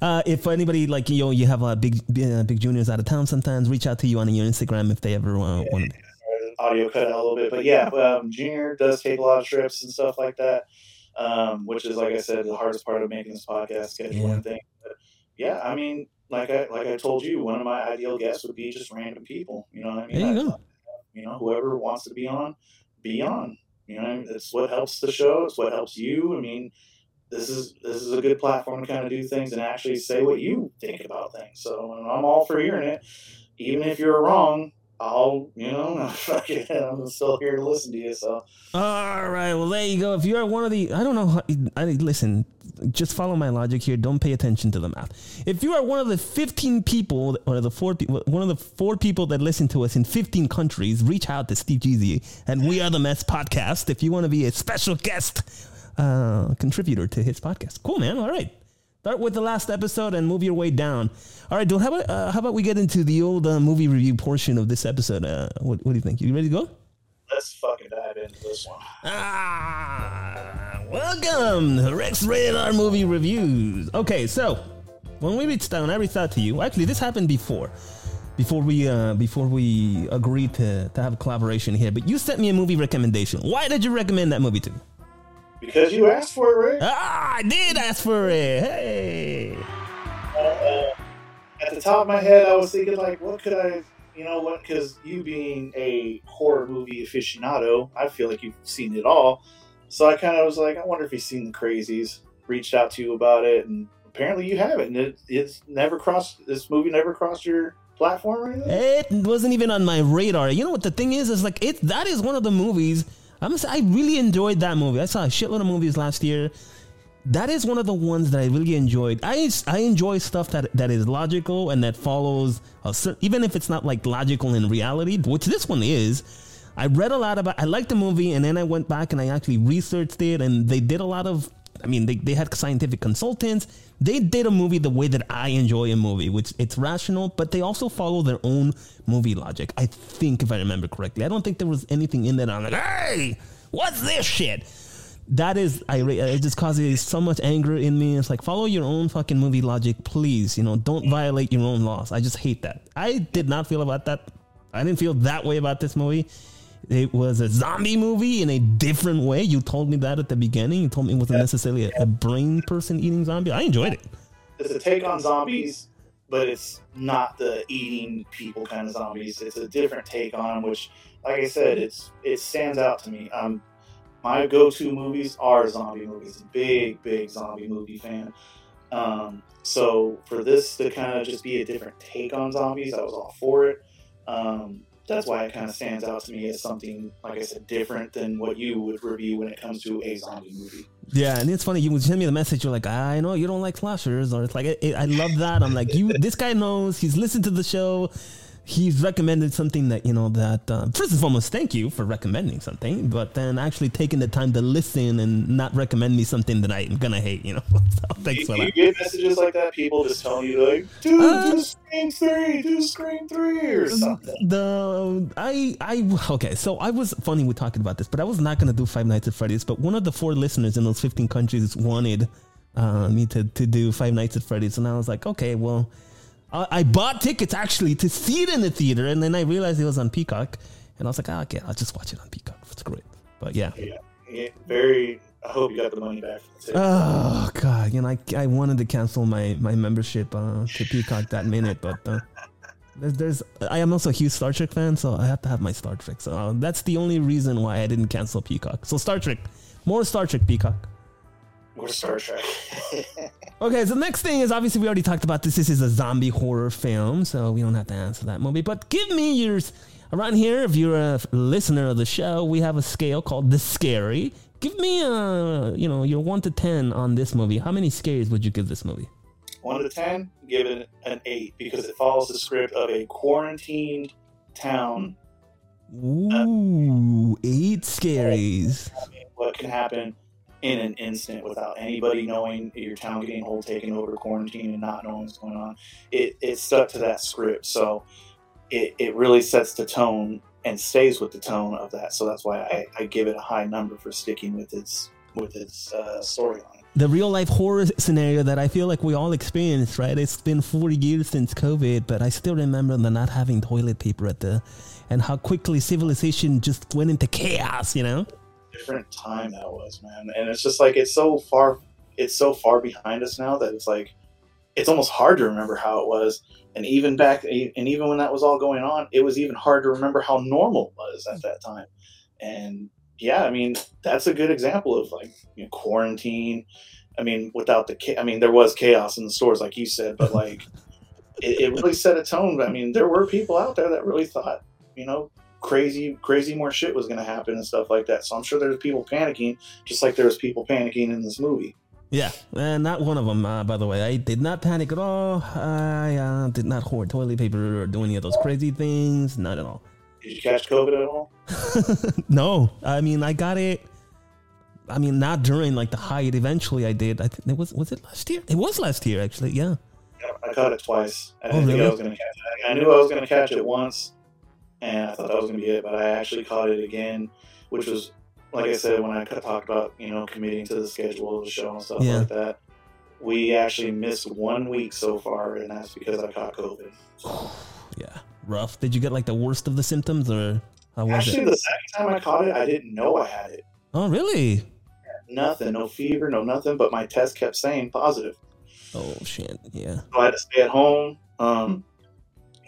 Uh, if anybody like you, know, you have uh, big uh, big juniors out of town, sometimes reach out to you on your Instagram if they ever uh, want. To audio cut out a little bit, but yeah, um, Junior does take a lot of trips and stuff like that, um, which is like I said, the hardest part of making this podcast, scheduling thing. But yeah, I mean, like I like I told you, one of my ideal guests would be just random people. You know what I mean? There you I- go. You know, whoever wants to be on, be on. You know, it's what helps the show. It's what helps you. I mean, this is this is a good platform to kind of do things and actually say what you think about things. So I'm all for hearing it, even if you're wrong. I'll, you know, fuck it, I'm still here to listen to you. So, All right, well there you go. If you're one of the, I don't know. I listen. Just follow my logic here. Don't pay attention to the math. If you are one of the 15 people, or the four people, one of the four people that listen to us in 15 countries, reach out to Steve Jeezy and We Are the Mess podcast. If you want to be a special guest uh, contributor to his podcast, cool man. All right. Start with the last episode and move your way down. All right, dude. How about uh, how about we get into the old uh, movie review portion of this episode? Uh, what, what do you think? You ready to go? let's fucking dive into this one. Ah, welcome to Ric's Horror Movie Reviews. Okay, so when we reached out, I reached out to you. Actually, this happened before, before we uh, before we agreed to to have a collaboration here. But you sent me a movie recommendation. Why did you recommend that movie to me? Because you asked for it, Rick. Ah, I did ask for it. Hey. Uh, at the top of my head, I was thinking, like, what could I, you know, what? Because you being a horror movie aficionado, I feel like you've seen it all. So I kind of was like, I wonder if you've seen the Crazies. Reached out to you about it, and apparently you haven't. And it, it's never crossed. This movie never crossed your platform or anything. It wasn't even on my radar. You know what the thing is? Is like it. That is one of the movies. I'm I really enjoyed that movie. I saw a shitload of movies last year. That is one of the ones that I really enjoyed. I I enjoy stuff that that is logical and that follows a even if it's not like logical in reality, which this one is. I read a lot about. I liked the movie, and then I went back and I actually researched it, and they did a lot of. I mean, they, they had scientific consultants. They did a movie the way that I enjoy a movie, which it's rational, but they also follow their own movie logic. I think, if I remember correctly, I don't think there was anything in that. I'm like, hey, what's this shit? That is, I it just causes so much anger in me. It's like follow your own fucking movie logic, please. You know, don't violate your own laws. I just hate that. I did not feel about that. I didn't feel that way about this movie. It was a zombie movie in a different way. You told me that at the beginning. You told me it wasn't necessarily a, a brain person eating zombie. I enjoyed it. It's a take on zombies, but it's not the eating people kind of zombies. It's a different take on 'em, which, like I said, it's it stands out to me. Um, my go-to movies are zombie movies. Big, big zombie movie fan. Um, so for this to kind of just be a different take on zombies, I was all for it. Um, that's why it kind of stands out to me as something, like I said, different than what you would review when it comes to a zombie movie. Yeah, and it's funny. You send me the message. You're like, I know you don't like slashers, or it's like, I, I love that. I'm like, you. This guy knows. He's listened to the show. He's recommended something that you know that. Uh, first and foremost, thank you for recommending something, but then actually taking the time to listen and not recommend me something that I'm gonna hate. You know, so thanks for you, that. you get messages like that, people just telling you like, dude, Uh, do Scream three, do Scream three or something. The I I okay, so I was funny we talking about this, but I was not gonna do Five Nights at Freddy's. But one of the four listeners in those 15 countries wanted uh, me to to do Five Nights at Freddy's, and I was like, okay, well, I, I bought tickets actually to see it in the theater, and then I realized it was on Peacock, and I was like, ah, okay, I'll just watch it on Peacock. It's great, but yeah. Yeah, yeah, very. I hope you got the money back. For the ticket. Oh god, you know, I, I wanted to cancel my my membership uh, to Peacock that minute, but uh, there's, there's I am also a huge Star Trek fan, so I have to have my Star Trek. So uh, that's the only reason why I didn't cancel Peacock. So Star Trek, more Star Trek Peacock. Or Star Trek. Okay, so the next thing is obviously we already talked about this. This is a zombie horror film, so we don't have to answer that movie. But give me yours around here. If you're a listener of the show, we have a scale called the scary. Give me a you know your one to ten on this movie. How many scares would you give this movie? One to ten, give it an eight because it follows the script of a quarantined town. Ooh, eight scaries. I mean, what can happen in an instant without anybody knowing your town getting whole taken over quarantine and not knowing what's going on. It it stuck to that script, so it, it really sets the tone and stays with the tone of that. So that's why I, I give it a high number for sticking with its with its uh, storyline. The real life horror scenario that I feel like we all experienced, right? It's been four years since COVID, but I still remember the not having toilet paper at the, and how quickly civilization just went into chaos, you know? Different time that was, man. And it's just like it's so far it's so far behind us now that it's like it's almost hard to remember how it was. And even back and even when that was all going on, it was even hard to remember how normal it was at that time. And yeah, I mean, that's a good example of like you know, quarantine. I mean, without the I mean, there was chaos in the stores, like you said, but like it, it really set a tone. I mean, there were people out there that really thought you know, crazy, crazy more shit was going to happen and stuff like that. So I'm sure there's people panicking, just like there was people panicking in this movie. Yeah, and not one of them, uh, by the way. I did not panic at all. I uh, did not hoard toilet paper or do any of those crazy things. Not at all. Did you catch COVID at all? no, I mean I got it. I mean not during like the height. Eventually, I did. I think it was was it last year? It was last year actually. Yeah. Yeah, I caught it twice. I Oh, didn't think really? I was going to catch it. I knew I was going to catch it once, and I thought that was going to be it. But I actually caught it again, which was, like I said, when I talked about you know committing to the schedule of the show and stuff Yeah. like that. We actually missed one week so far, and that's because I caught COVID. Yeah, rough. Did you get like the worst of the symptoms, or how was Actually, it? the second time I caught it, I didn't know I had it. Oh, really? Nothing, no fever, no nothing. But my test kept saying positive. Oh shit. Yeah. So I had to stay at home, um,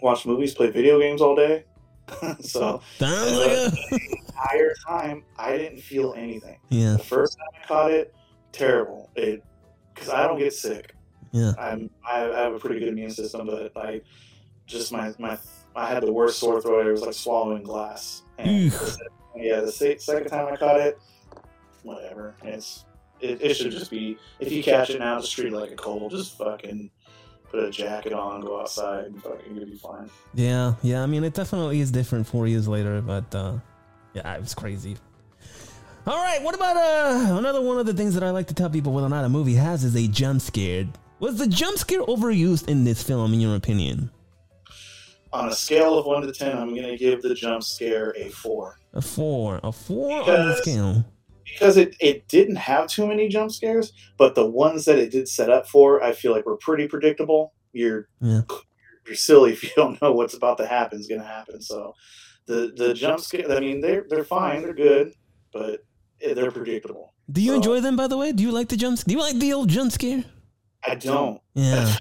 watch movies, play video games all day. so Sounds like a the entire time, I didn't feel anything. yeah. The first time I caught it, terrible. It because I don't get sick. Yeah. I'm I have a pretty good immune system, but I just my my I had the worst sore throat. It was like swallowing glass. And Eugh. the se- yeah, the se- second time I caught it, whatever. It's it, it should just be if you catch it now, just treat it like a cold. Just fucking put a jacket on, go outside, and fucking you'll be fine. Yeah, yeah. I mean, it definitely is different four years later, but uh, yeah, it was crazy. All right, what about uh, another one of the things that I like to tell people whether or not a movie has is a jump scare. Was the jump scare overused in this film, in your opinion? On a scale of one to ten, I'm gonna give the jump scare a four. A four, a four on the scale. Because it, it didn't have too many jump scares, but the ones that it did set up for, I feel like were pretty predictable. You're Yeah. you're silly if you don't know what's about to happen is going to happen. So the the jump scare, I mean, they're they're fine, they're good, but eh, they're predictable. Do you So- enjoy them, by the way? Do you like the jump? Do you like the old jump scare? I don't. Yeah.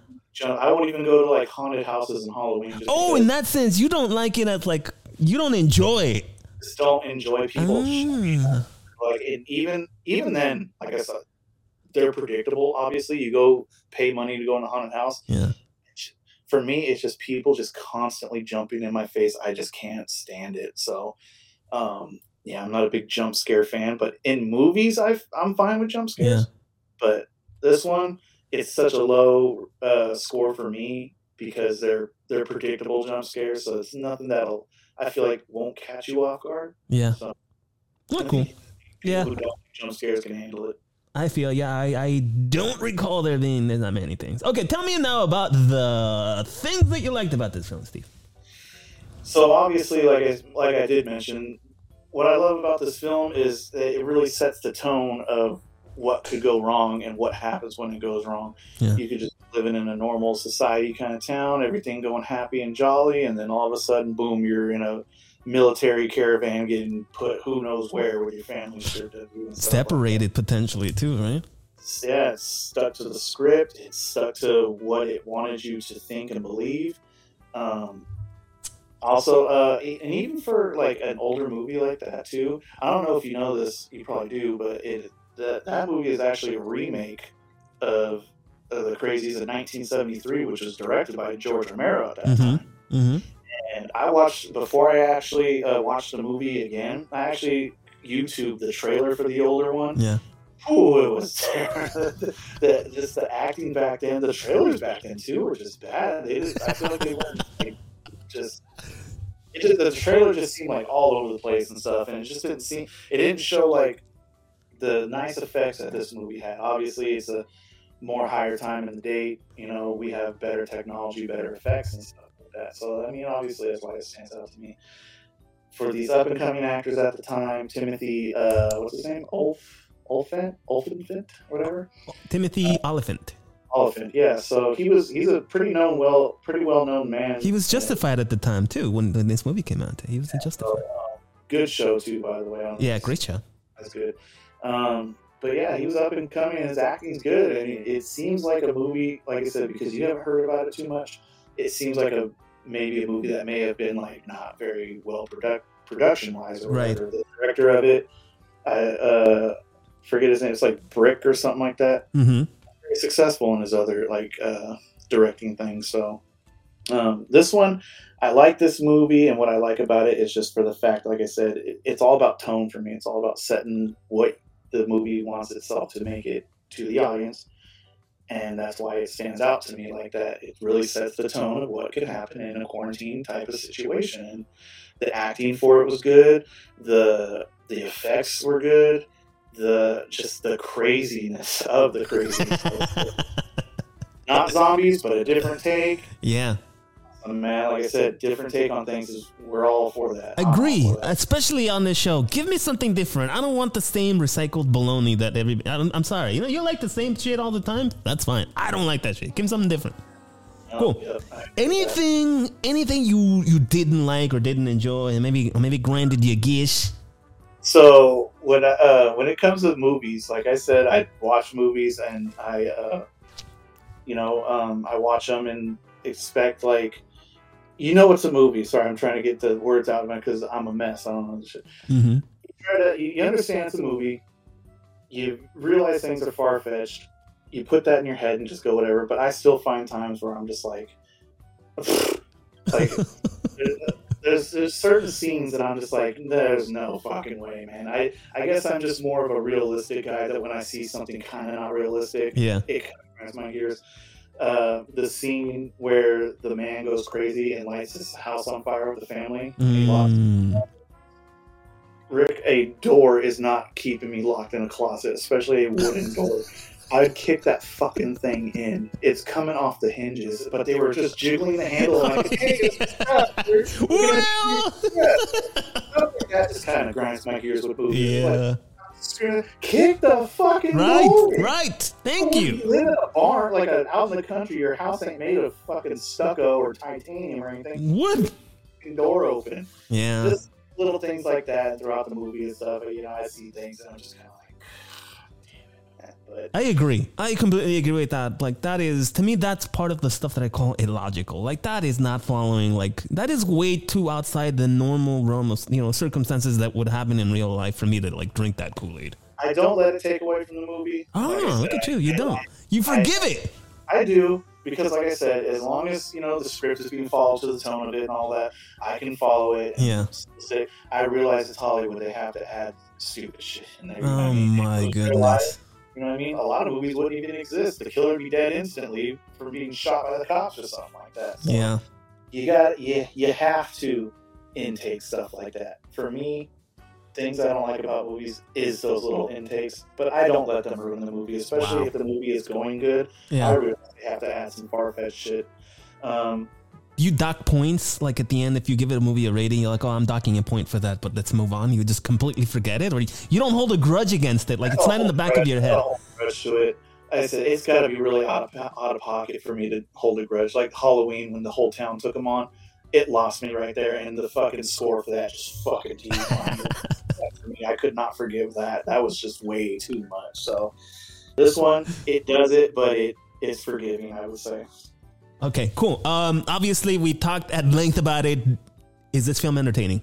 I won't even go to like haunted houses and Halloween. Just Oh, in that sense, you don't like it as like you don't enjoy it. Just don't enjoy people. Ah, like and even even then, like I said, they're predictable. Obviously, you go pay money to go in a haunted house. yeah. for me it's just people just constantly jumping in my face i just can't stand it so um yeah i'm not a big jump scare fan but in movies i i'm fine with jump scares Yeah. but this one it's such a low uh, score for me because they're they're predictable jump scares so it's nothing that'll i feel like won't catch you off guard Yeah. So- Well, cool. People Yeah. who don't jump scares can handle it I feel, yeah, I, I don't recall there being there's not many things. Okay, tell me now about the things that you liked about this film, Steve. So obviously, like I, like I did mention, what I love about this film is that it really sets the tone of what could go wrong and what happens when it goes wrong. Yeah. You could just living in a normal society kind of town, everything going happy and jolly, and then all of a sudden, boom, you're in a military caravan getting put who knows where with your family shit to do and stuff like Separated potentially too, right? Yeah, it's stuck to the script. it stuck to what it wanted you to think and believe. Um, also, uh, and even for like an older movie like that too. I don't know if you know this. You probably do, but it that that movie is actually a remake of uh, the Crazies in 1973, which was directed by George Romero at that Mhm. time. Mm-hmm. And I watched before I actually uh, watched the movie again. I actually YouTube the trailer for the older one. Yeah. Ooh, it was terrible. the, just the acting back then, the trailers back then too were just bad. They just, I feel like they weren't like, just. It just the trailer just seemed like all over the place and stuff, and it just didn't seem. It didn't show like the nice effects that this movie had. Obviously, it's a more higher time in the date. You know, we have better technology, better effects and stuff that. So I mean, obviously, that's why it stands out to me. For these up and coming actors at the time, Timothy, uh, what's his name, Ulf, Ulfant, Ulfant, whatever. Timothy Olyphant. Olyphant, yeah. So he was he's a pretty known well pretty well known man. He was justified at the time too when, when this movie came out. He was in So, justified. uh, good show too, by the way. I don't know Yeah, great show. That's good. Um, but yeah, he was up and coming, and his acting's good. And it, it seems like a movie, like I said, because you haven't heard about it too much. It seems like a maybe a movie that may have been like not very well product production wise or Right. whatever. The director of it, I uh, forget his name. It's like Breck or something like that. Mm-hmm. Very successful in his other like uh, directing things. So Um, this one, I like this movie, and what I like about it is just for the fact, like I said, it, it's all about tone for me. It's all about setting what the movie wants itself to make it to the audience, and that's why it stands out to me like that. It really sets the tone of what could happen in a quarantine type of situation. And the acting for it was good. the The effects were good. The just the craziness of the craziness. Not zombies, but a different take. Yeah. Man, like I said, different take on things is we're all for that. Agree, for that. especially on this show. Give me something different. I don't want the same recycled baloney that every. I am sorry. You know, you like the same shit all the time. That's fine. I don't like that shit. Give me something different. Cool. Yep, anything, anything you you didn't like or didn't enjoy, and maybe or maybe granted you gish. So when uh, when it comes to movies, like I said, I watch movies and I uh, you know, um, I watch them and expect like, you know, it's a movie. Sorry, I'm trying to get the words out of it because I'm a mess. I don't know this shit. Mm-hmm. You try to, you understand it's a movie. You realize things are far fetched. You put that in your head and just go whatever. But I still find times where I'm just like, like. there's there's certain scenes that I'm just like, there's no fucking way, man. I I guess I'm just more of a realistic guy that when I see something kind of not realistic, yeah, it kind of grinds my gears. Uh, the scene where the man goes crazy and lights his house on fire with the family. Mm. Rick, a door is not keeping me locked in a closet, especially a wooden door. I'd kick that fucking thing in. It's coming off the hinges, but they were just jiggling the handle. And I could, hey, that just kind of grinds my gears with movies. Yeah. Kick the fucking right, door. right. Thank you. you. live in a barn, like a, out in the country. Your house ain't made of fucking stucco or titanium or anything. What? Door open. Yeah. Just little things like that throughout the movie and stuff. But, you know, I see things and I'm just kind of I agree. I completely agree with that. Like that is to me that's part of the stuff that I call illogical. Like that is not following like that is way too outside the normal realm of you know circumstances that would happen in real life for me to like drink that Kool-Aid. I don't let it take away from the movie. Oh, like said, look at you. You don't. You forgive I, it. I do because like I said, as long as you know the script is being followed to the tone of it and all that, I can follow it. Yeah. I realize it's Hollywood; they have to add stupid shit in there. Oh my goodness! You know what I mean? A lot of movies wouldn't even exist. The killer would be dead instantly for being shot by the cops or something like that. So yeah. You got you you have to intake stuff like that. For me, things I don't like about movies is those little intakes, but I don't let them ruin the movie, especially wow. if the movie is going good. Yeah. I really have to add some far fetched shit. Um, you dock points like at the end if you give it a movie a rating you're like oh i'm docking a point for that but let's move on. You just completely forget it or you don't hold a grudge against it. Like it's not in the back of your head. To it. I said it's got to be really out of, out of pocket for me to hold a grudge. Like halloween when the whole town took them on it lost me right there and the fucking score for that just fucking for me i could not forgive that. That was just way too much. So this one it does it but it is forgiving i would say Okay, cool. Um, obviously, we talked at length about it. Is this film entertaining?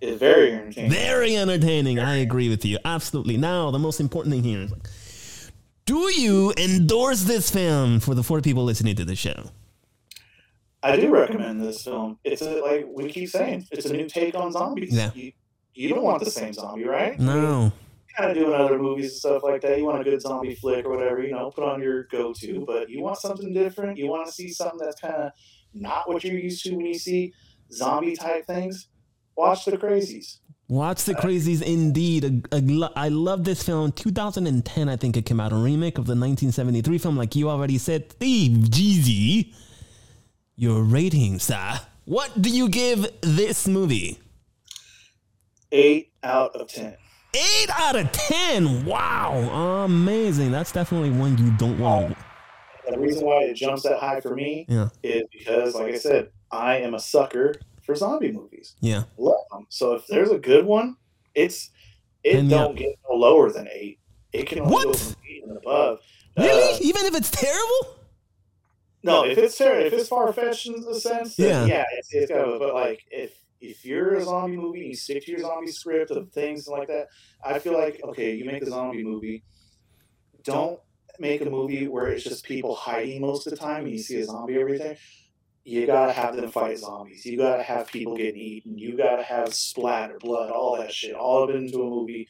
It's very entertaining. Very entertaining. I agree with you. Absolutely. Now, the most important thing here is like, do you endorse this film for the four people listening to the show? I do recommend this film. It's a, like we keep saying, it's a new take on zombies. Yeah. You, you don't want the same zombie, right? No kind of doing other movies and stuff like that. You want a good zombie flick or whatever, you know, put on your go to. But you want something different. You want to see something that's kind of not what you're used to when you see zombie type things. Watch the Crazies. Watch the Crazies, indeed. I love this film. 2010, I think it came out. A remake of the 1973 film, like you already said. Steve Jeezy, your rating, sir. What do you give this movie? Eight out of ten. Eight out of ten. Wow, amazing. That's definitely one you don't want. The reason why it jumps that high for me yeah. is because, like I said, I am a sucker for zombie movies. Yeah, love them. So if there's a good one, it's it and don't yeah. get no lower than eight. It can only what? go from eight and above. Really? Uh, Even if it's terrible? No, if it's terrible, if it's far fetched in the sense, yeah, yeah, it's, it's got. But like if if you're a zombie movie, you stick to your zombie script of things like that. I feel like okay, you make a zombie movie. Don't make a movie where it's just people hiding most of the time and you see a zombie every day. you gotta have them fight zombies. You gotta have people getting eaten. You gotta have splatter, blood, all that shit, all it into a movie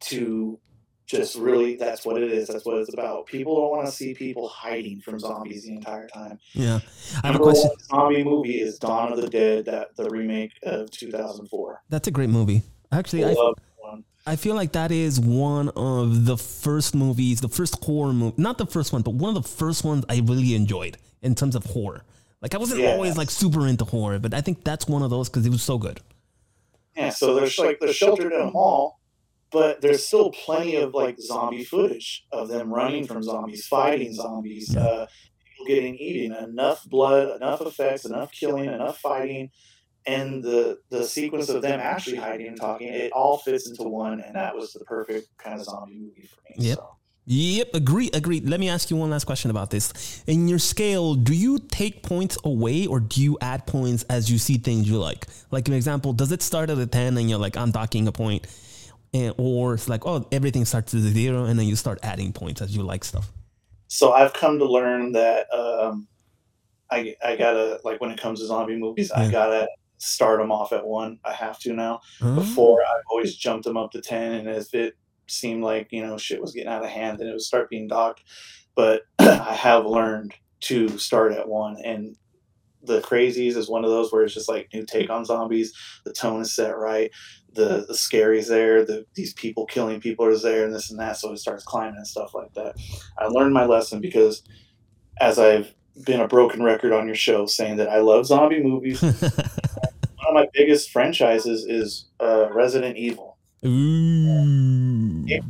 to just really that's what it is. That's what it's about. People don't want to see people hiding from zombies the entire time. Yeah, I have Number a question. zombie movie is Dawn of the Dead, that the remake of 2004. That's a great movie. Actually, I, Love that one. I feel like that is one of the first movies, the first horror movie, not the first one, but one of the first ones I really enjoyed in terms of horror. Like I wasn't Yeah. always like super into horror, but I think that's one of those because it was so good. Yeah, so there's like they're sheltered in a mall, but there's still plenty of like zombie footage of them running from zombies, fighting zombies, uh, people getting eaten, enough blood, enough effects, enough killing, enough fighting, and the the sequence of them actually hiding and talking, it all fits into one, and that was the perfect kind of zombie movie for me. Yep. So. Yep, agree, agree. Let me ask you one last question about this. In your scale, do you take points away or do you add points as you see things you like? Like an example, does it start at a 10 and you're like, I'm docking a point? And, or it's like, oh, everything starts at zero and then you start adding points as you like stuff. so I've come to learn that um, I I gotta like when it comes to zombie movies, I gotta start them off at one. I have to now. Before I've always jumped them up to ten, and if it seemed like you know shit was getting out of hand, then it would start being docked. But I have learned to start at one, and the crazies is one of those where it's just like new take on zombies. The tone is set right. The the scary's there. The these people killing people is there, and this and that. So it starts climbing and stuff like that. I learned my lesson because as I've been a broken record on your show saying that I love zombie movies. One of my biggest franchises is uh, Resident Evil. Ooh. Make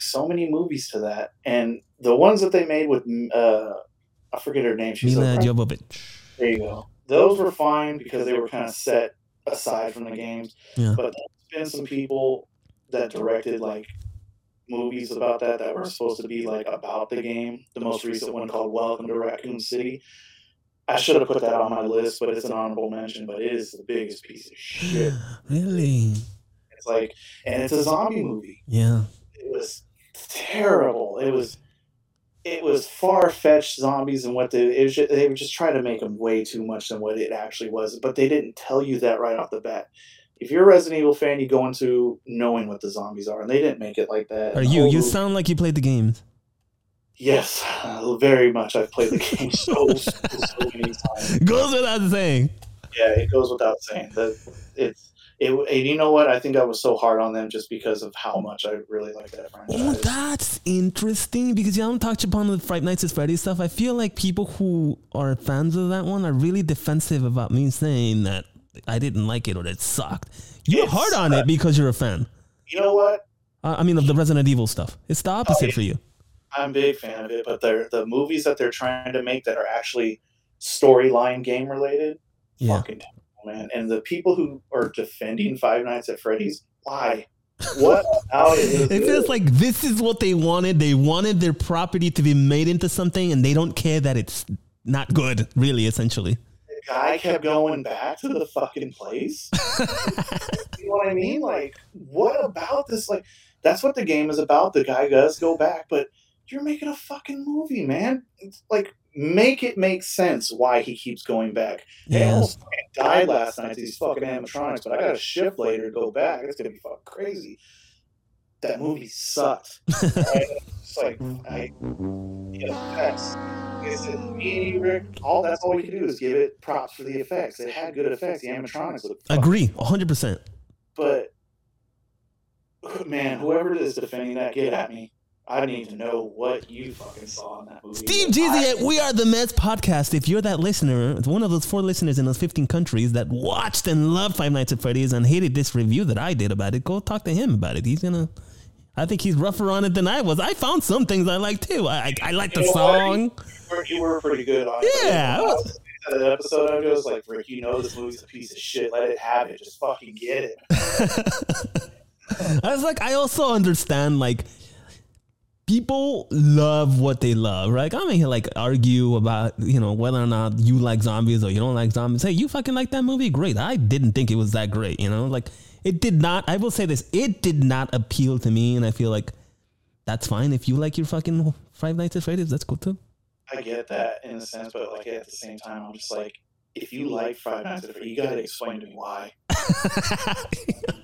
so many movies to that, and the ones that they made with uh, I forget her name. She's Mila a, Jovovich. there you go. Those were fine because they were kind of set aside from the games. Yeah. But there's been some people that directed like movies about that that were supposed to be like about the game. The most recent one called Welcome to Raccoon City. I should have put that on my list, but it's an honorable mention. But it is the biggest piece of shit. Really? It's like, and it's a zombie movie. Yeah. It was terrible. It was, it was far fetched zombies and what they it was just, they were just trying to make them way too much than what it actually was. But they didn't tell you that right off the bat. If you're a Resident Evil fan, you go into knowing what the zombies are, and they didn't make it like that. Are you? whole You sound like you played the games. yes, uh, very much. I've played the game so so, so many times. Goes without saying. Yeah, it goes without saying that it's. It, and you know what? I think I was so hard on them just because of how much I really like that franchise. Oh, that's interesting because you haven't touched upon the Five Nights at Freddy's stuff. I feel like people who are fans of that one are really defensive about me saying that I didn't like it or that it sucked. You're It hard on it because you're a fan. you know what? Uh, I mean, of the Resident Evil stuff. It's the opposite yeah. for you. I'm a big fan of it, but they're the movies that they're trying to make that are actually storyline game related. Yeah. Fucking man. And the people who are defending Five Nights at Freddy's, why? What? How it is It feels like this is what they wanted. They wanted their property to be made into something, and they don't care that it's not good. Really, essentially. the guy kept going back to the fucking place. you know what I mean? Like, what about this? Like, that's what the game is about. The guy does go back, but you're making a fucking movie, man. It's like, make it make sense why he keeps going back. Hey, I Yeah. almost died last night to these fucking animatronics, but I got a shift later to go back. It's gonna be fucking crazy. That movie sucked. Right? It's like I, the effects. Like I said, me and Rick, all that's all we can do is give it props for the effects. It had good effects. The animatronics looked fucking Agree, hundred percent. but man, whoever is defending that, get at me. I need to know what you fucking saw in that movie. Steve Jeezy at We Are the Mess podcast. If you're that listener, it's one of those four listeners in those 15 countries that watched and loved Five Nights at Freddy's and hated this review that I did about it, go talk to him about it. He's gonna. I think he's rougher on it than I was. I found some things I like too. I I, I like the You song. you were, you were pretty good on it. Yeah, was, that episode I was like, Rick, you know this movie's a piece of shit. Let it have it. Just fucking get it. I was like, I also understand like people love what they love, right? I'm here like argue about you know whether or not you like zombies or you don't like zombies. Hey, you fucking like that movie? Great. I didn't think it was that great. You know, like it did not. I will say this: it did not appeal to me, and I feel like that's fine if you like your fucking Five Nights at Freddy's. That's cool too. I get that in a sense, but like at the same time, I'm just like, if you like Five Nights at Freddy's, you gotta explain to me why.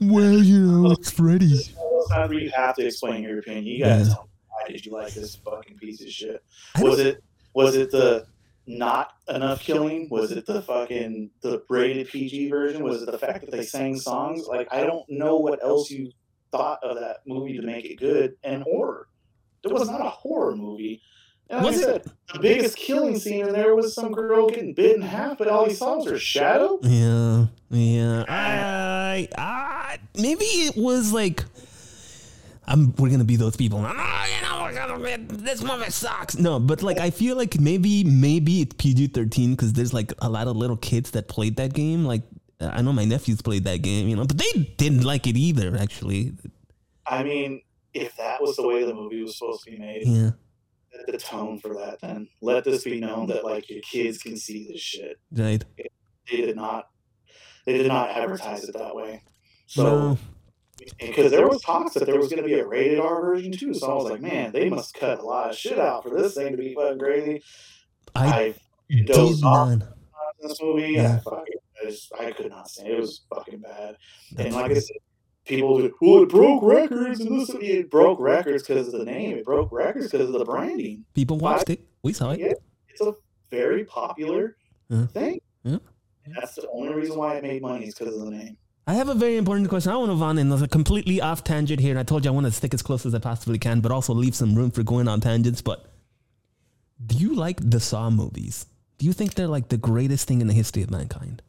well, you know, it's Freddy. You have to explain your opinion. You gotta Yeah. tell me why did you like this fucking piece of shit? Was it was it the not enough killing? Was it the fucking the rated PG version? Was it the fact that they sang songs? Like I don't know what else you thought of that movie to make it good and horror. It was not a horror movie. And like Was I it? said, the biggest killing scene in there was some girl getting bit in half, but all he saw was her shadow. Yeah, yeah. I, I, maybe it was like, I'm. We're gonna be those people. Oh, you know, we're gonna be- this movie sucks. No, but like, I feel like maybe, maybe it's PG thirteen because there's like a lot of little kids that played that game. Like, I know my nephews played that game, you know, but they didn't like it either. Actually, I mean, if that was the way the movie was supposed to be made, yeah, set the tone for that. Then let this be known that like your kids can see this shit. right. They did not. They did not advertise it that way. So No, because there was talks that there was going to be a rated R version too. So I was like, man, they must cut a lot of shit out for this thing to be fucking crazy. I I did dozed off not. this movie. Yeah. I fucking, I, just, I could not stand it. It was fucking bad. And like I said, people would, well, it broke records, and this it broke records because of the name. It broke records because of the branding. People watched it. We saw it. Yeah, it's a very popular Yeah. thing. Yeah. And that's the only reason why it made money is because of the name. I have a very important question. I want to move on and a completely off tangent here. And I told you I want to stick as close as I possibly can, but also leave some room for going on tangents. But do you like the Saw movies? Do you think they're like the greatest thing in the history of mankind?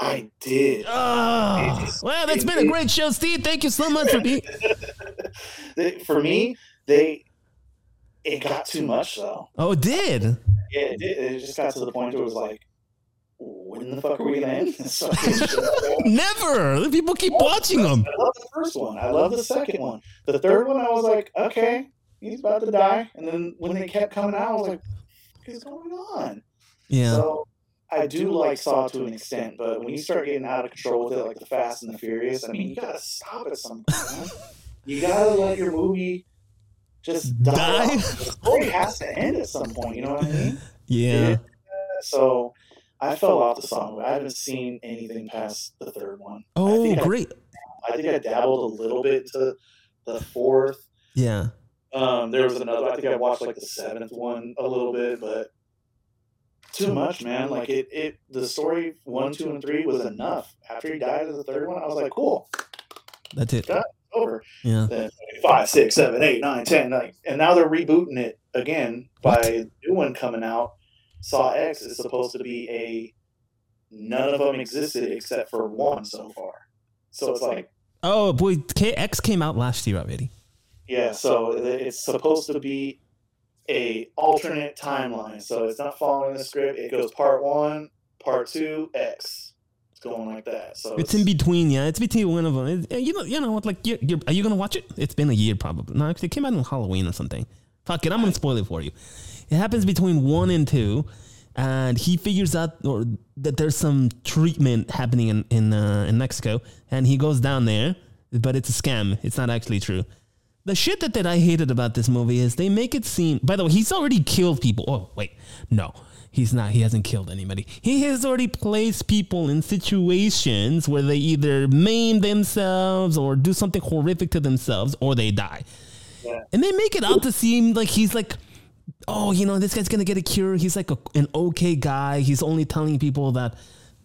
I did. Oh, well, that's been a great show, Steve. Thank you so much for being. For me, they it got too much though. Oh, it did. Yeah, it did. It just got to the point where it was like, when the fuck are we gonna end this? Never. People keep watching them. I love the first one. I love the second one. The third one, I was like, okay, he's about to die. And then when they kept coming out, I was like, what is going on? Yeah. So I do like Saw to an extent, but when you start getting out of control with it, like the Fast and the Furious, I mean, you gotta stop at some point. You gotta let your movie just die. Die? The story has to end at some point. You know what I mean? Yeah. So I fell off the Saw movie. I haven't seen anything past the third one. I Oh, I- great. I think I dabbled a little bit to the fourth. Yeah. Um, there was another. I think I watched like the seventh one a little bit, but too much, man. Like it, it. The story one, two, and three was enough. After he died in the third one, I was like, cool, That's it. Yeah. over. Yeah. Then five, six, seven, eight, nine, ten, like, and now they're rebooting it again by What? a new one coming out. Saw X is supposed to be a. None of them existed except for one so far. So it's like Oh boy, KX came out last year already. Yeah, so it's supposed to be a alternate timeline. So it's not following the script. It goes part one, part two, X. It's going like that. So It's in between, yeah. It's between one of them. It- you know, you know what? Like, you're, you're, are you gonna watch it? It's been a year probably. No, actually, it came out on Halloween or something. Fuck it, I'm gonna spoil it for you. It happens between one and two, and he figures out or that there's some treatment happening in in, uh, in Mexico, and he goes down there, but it's a scam. It's not actually true. The shit that, that I hated about this movie is they make it seem. By the way, he's already killed people. Oh wait, no, he's not. He hasn't killed anybody. He has already placed people in situations where they either maim themselves or do something horrific to themselves, or they die. Yeah. And they make it out to seem like he's like, oh, you know, this guy's gonna get a cure. He's like a, an okay guy. He's only telling people that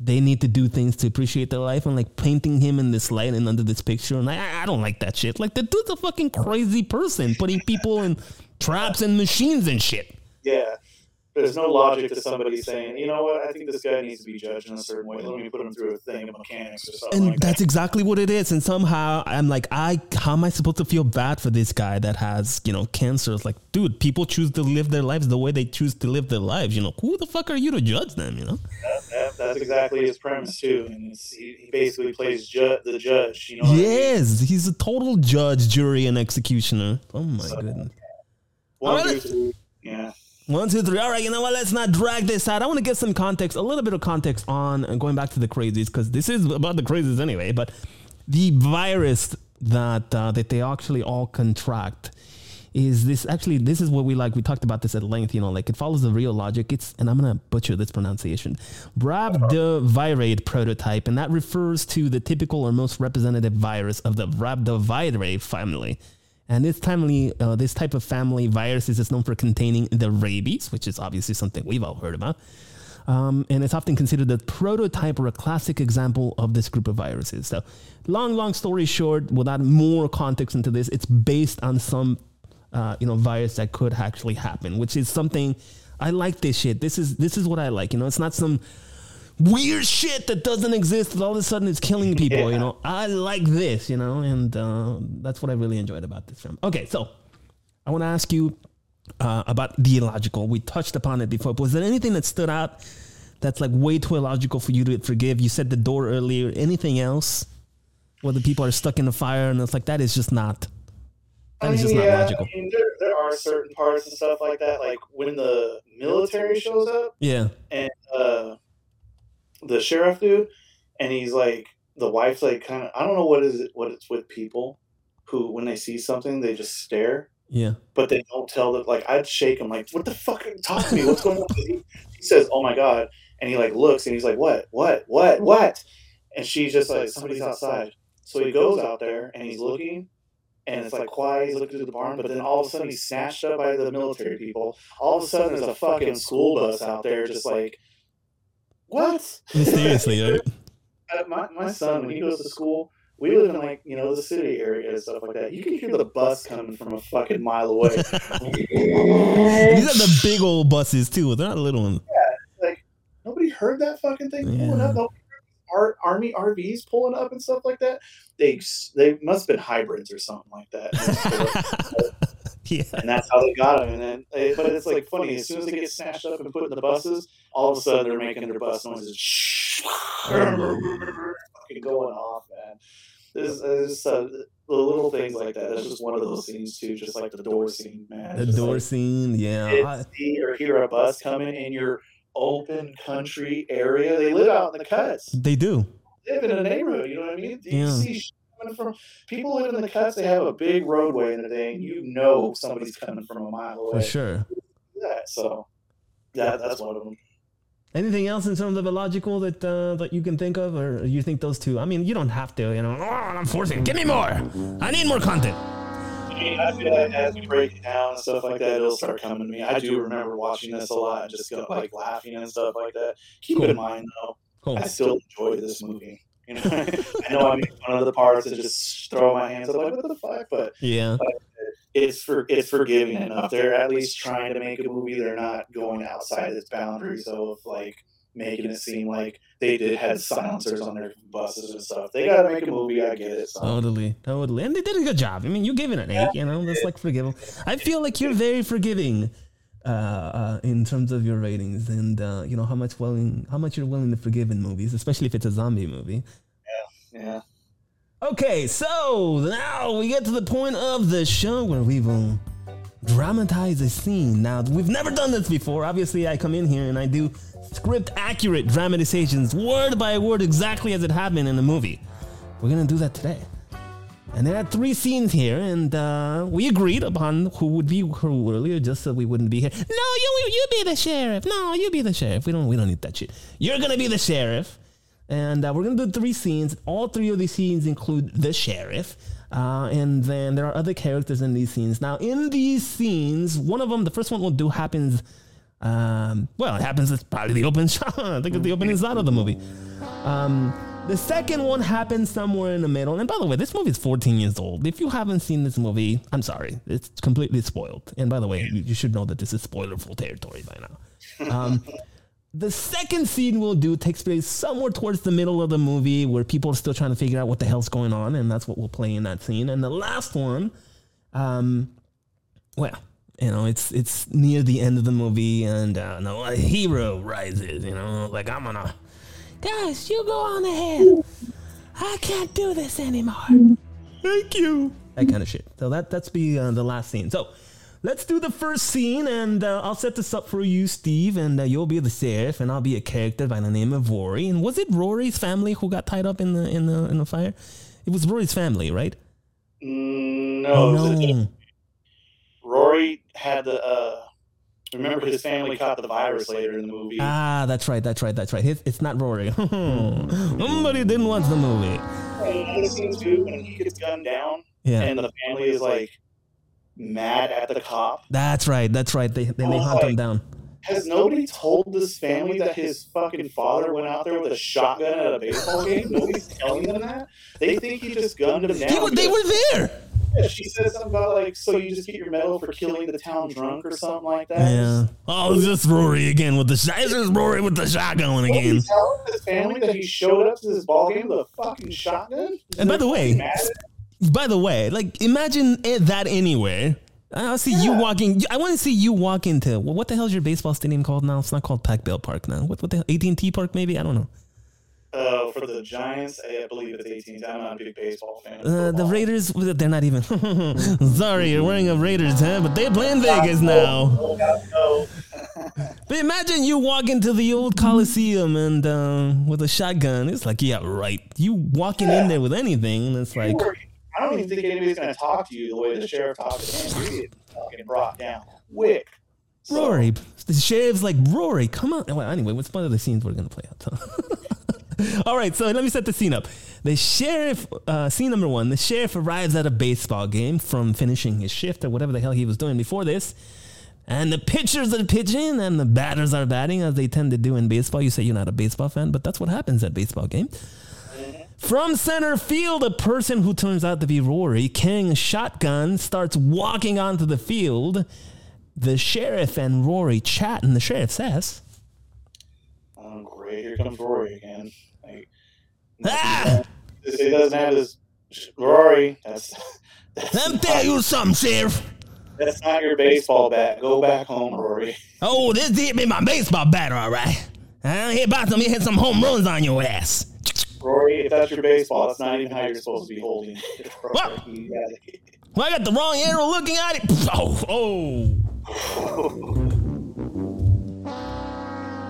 they need to do things to appreciate their life and like painting him in this light and under this picture. And I, I don't like that shit. Like the dude's a fucking crazy person putting people in traps and machines and shit. yeah. There's no logic to somebody saying, you know what, I think this guy needs to be judged in a certain way. Let me put him through a thing of mechanics or something And like that's that. exactly what it is. And somehow I'm like, I how am I supposed to feel bad for this guy that has, you know, cancer? It's like, dude, people choose to live their lives the way they choose to live their lives. You know, who the fuck are you to judge them, you know? That- that's exactly his premise too. And it's, he, he basically plays ju- the judge. You know what I mean? Yes, he's a total judge, jury, and executioner. Oh my So- goodness. One, Alright. Yeah. One, two, three. All right, you know what? Let's not drag this out. I want to get some context, a little bit of context on uh, going back to the crazies, because this is about the crazies anyway. But the virus that uh, that they actually all contract is this actually this is what we like we talked about this at length you know like it follows the real logic it's and i'm gonna butcher this pronunciation rhabdoviridae prototype and that refers to the typical or most representative virus of the rhabdoviridae family and this timely uh, this type of family viruses is known for containing the rabies which is obviously something we've all heard about um, and it's often considered the prototype or a classic example of this group of viruses. So, long, long story short, without more context into this, it's based on some uh, you know virus that could actually happen, which is something I like. This shit. This is this is what I like. You know, it's not some weird shit that doesn't exist that all of a sudden it's killing people. Yeah. You know, I like this. You know, and uh, that's what I really enjoyed about this film. Okay, so I want to ask you uh, about the illogical. We touched upon it before. But was there anything that stood out that's like way too illogical for you to forgive? You said the door earlier. Anything else? Whether people are stuck in the fire and it's like that is just not. That I is just yeah, not logical. I mean, there, there are certain parts and stuff like that, like when the military shows up. Yeah. And uh, the sheriff dude, and he's like, the wife's like, kind of, I don't know what is it, what it's with people who, when they see something, they just stare yeah. But they don't tell that. Like I'd shake him, like, "What the fuck? are Talk to me. What's going on?" He, he says, "Oh my god," and he like looks and he's like, "What? What? What? Mm. What?" And she's just like, "Somebody's outside." So he goes out there and he's looking, and it's like quiet. He's looking through the barn, but then all of a sudden he's snatched up by the military people. All of a sudden there's a fucking school bus out there, just like, what? Mysteriously, right? Uh, my my son when he goes to school we live in like you know the city area and stuff like that. You can hear the bus coming from a fucking mile away. These are the big old buses too. They're not little ones. Yeah, like nobody heard that fucking thing yeah. pulling up. Nobody heard army RVs pulling up and stuff like that. They they must have been hybrids or something like that. yeah. And that's how they got them. And then, eh, but it's like funny. As soon as they get snatched up and put in the buses, all of a sudden they're making their bus noises, fucking going off, man. There's, there's uh, the little things like that. That's just one of those scenes too, just like the door scene, man. The just door like, scene, yeah. See or hear a bus coming in your open country area. They live out in the cuts. They do. They live in a neighborhood. You know what I mean? You yeah. see coming from people live in the cuts. They have a big roadway in the day and everything. You know somebody's coming from a mile away. For sure. Yeah, so. Yeah, that's one of them. Anything else in terms of illogical that uh, that you can think of, or you think those two? I mean, you don't have to. You know, oh, I'm forcing. Give me more. I need more content. I mean, I feel like as we break it down and stuff like that, it'll start coming to me. I do remember watching this a lot and just go, like laughing and stuff like that. Keep cool. in mind though, cool. I still enjoy this movie. You know, I know I make fun of the parts and just throw my hands up like, what the fuck? But yeah, but it's for it's forgiving enough. They're at least trying to make a movie. They're not going outside its boundaries of like making it seem like they did had silencers on their buses and stuff. They gotta make a movie. I get it. So. Totally, totally, and they did a good job. I mean, you give it an eight. You know, that's like forgiving. I feel like you're very forgiving. Uh, uh, in terms of your ratings and uh, you know how much willing how much you're willing to forgive in movies, especially if it's a zombie movie. Yeah, yeah. Okay, so now we get to the point of the show where we will dramatize a scene. Now, we've never done this before. Obviously, I come in here and I do script accurate dramatizations, word by word, exactly as it happened in the movie. We're gonna do that today. And there are three scenes here, and uh, we agreed upon who would be who earlier, just so we wouldn't be here. No, you you be the sheriff. No, you be the sheriff. We don't we don't need that shit. You're gonna be the sheriff. And uh, we're to do three scenes. All three of these scenes include the sheriff. Uh, and then there are other characters in these scenes. Now, in these scenes, one of them, the first one we'll do happens. Um, well, it happens. It's probably the open shot. I think it's the opening shot of the movie. Um, the second one happens somewhere in the middle. And by the way, this movie is 14 years old. If you haven't seen this movie, I'm sorry. It's completely spoiled. And by the way, you, you should know that this is spoilerful territory by now. Um, the second scene we'll do takes place somewhere towards the middle of the movie where people are still trying to figure out what the hell's going on, and that's what we'll play in that scene. And the last one, um, well, you know, it's it's near the end of the movie, and uh, no, a hero rises. You know, like I'm gonna, guys, you go on ahead. I can't do this anymore. Thank you. That kind of shit. So that that's be uh, the last scene. So let's do the first scene, and uh, I'll set this up for you, Steve, and uh, you'll be the sheriff, and I'll be a character by the name of Rory. And was it Rory's family who got tied up in the in the in the fire? It was Rory's family, right? Mm, no, Rory had the uh, remember his family caught the virus later in the movie. Ah, that's right, that's right, that's right. It's, it's not Rory. Somebody didn't watch the movie. And scene too when he gets gunned down Yeah, and the family is like mad at the cop. that's right, that's right. They then they Oh, hunt him down. Has nobody told this family that his fucking father went out there with a shotgun at a baseball game? Nobody's telling them that. They think he just gunned him down. Wa- they were there. Yeah, she said something about like, so you just get your medal for killing the town drunk or something like that. Yeah. Oh, it's just Rory again with the shot. It's just Rory with the shotgun again. Nobody's telling his family that he showed up to this ball game with a fucking shotgun. And by the way, By the way, like imagine it, that anywhere. I see you walking. I want to see you walk into well, what the hell is your baseball stadium called now? It's not called Pac Bell Park now. What what the AT and T Park maybe? I don't know. Uh, for the Giants, I believe it's 18. I'm not a big baseball fan. Uh, the. Raiders, they're not even. Sorry, you're wearing a Raiders hat, but they play in Vegas now. But imagine you walk into the old Coliseum and uh, with a shotgun. It's like, yeah, right. You walking in there with anything, and it's like, I don't even think anybody's going to talk to you the way the sheriff talked to him. You get fucking brought down quick. So, Rory. The sheriff's like, Rory, come on. Well, anyway, what's one of the scenes we're going to play out? All right, so let me set the scene up. The sheriff, uh, scene number one, the sheriff arrives at a baseball game from finishing his shift or whatever the hell he was doing before this. And the pitchers are pitching and the batters are batting as they tend to do in baseball. You say you're not a baseball fan, but that's what happens at baseball game. From center field, a person who turns out to be Rory a shotgun starts walking onto the field. The sheriff and Rory chat, and the sheriff says, Oh, great. Here comes Rory again. Like, Ah! He doesn't have his Rory. That's Let me tell you something, sheriff. that's not your baseball bat. Go back home, Rory. Oh, this hit me my baseball bat, all right. I hit about to hit some home runs on your ass. Rory, if that's your baseball, that's not even how you're supposed to be holding it. Rory. What? Well, I got the wrong arrow looking at it. Oh, oh.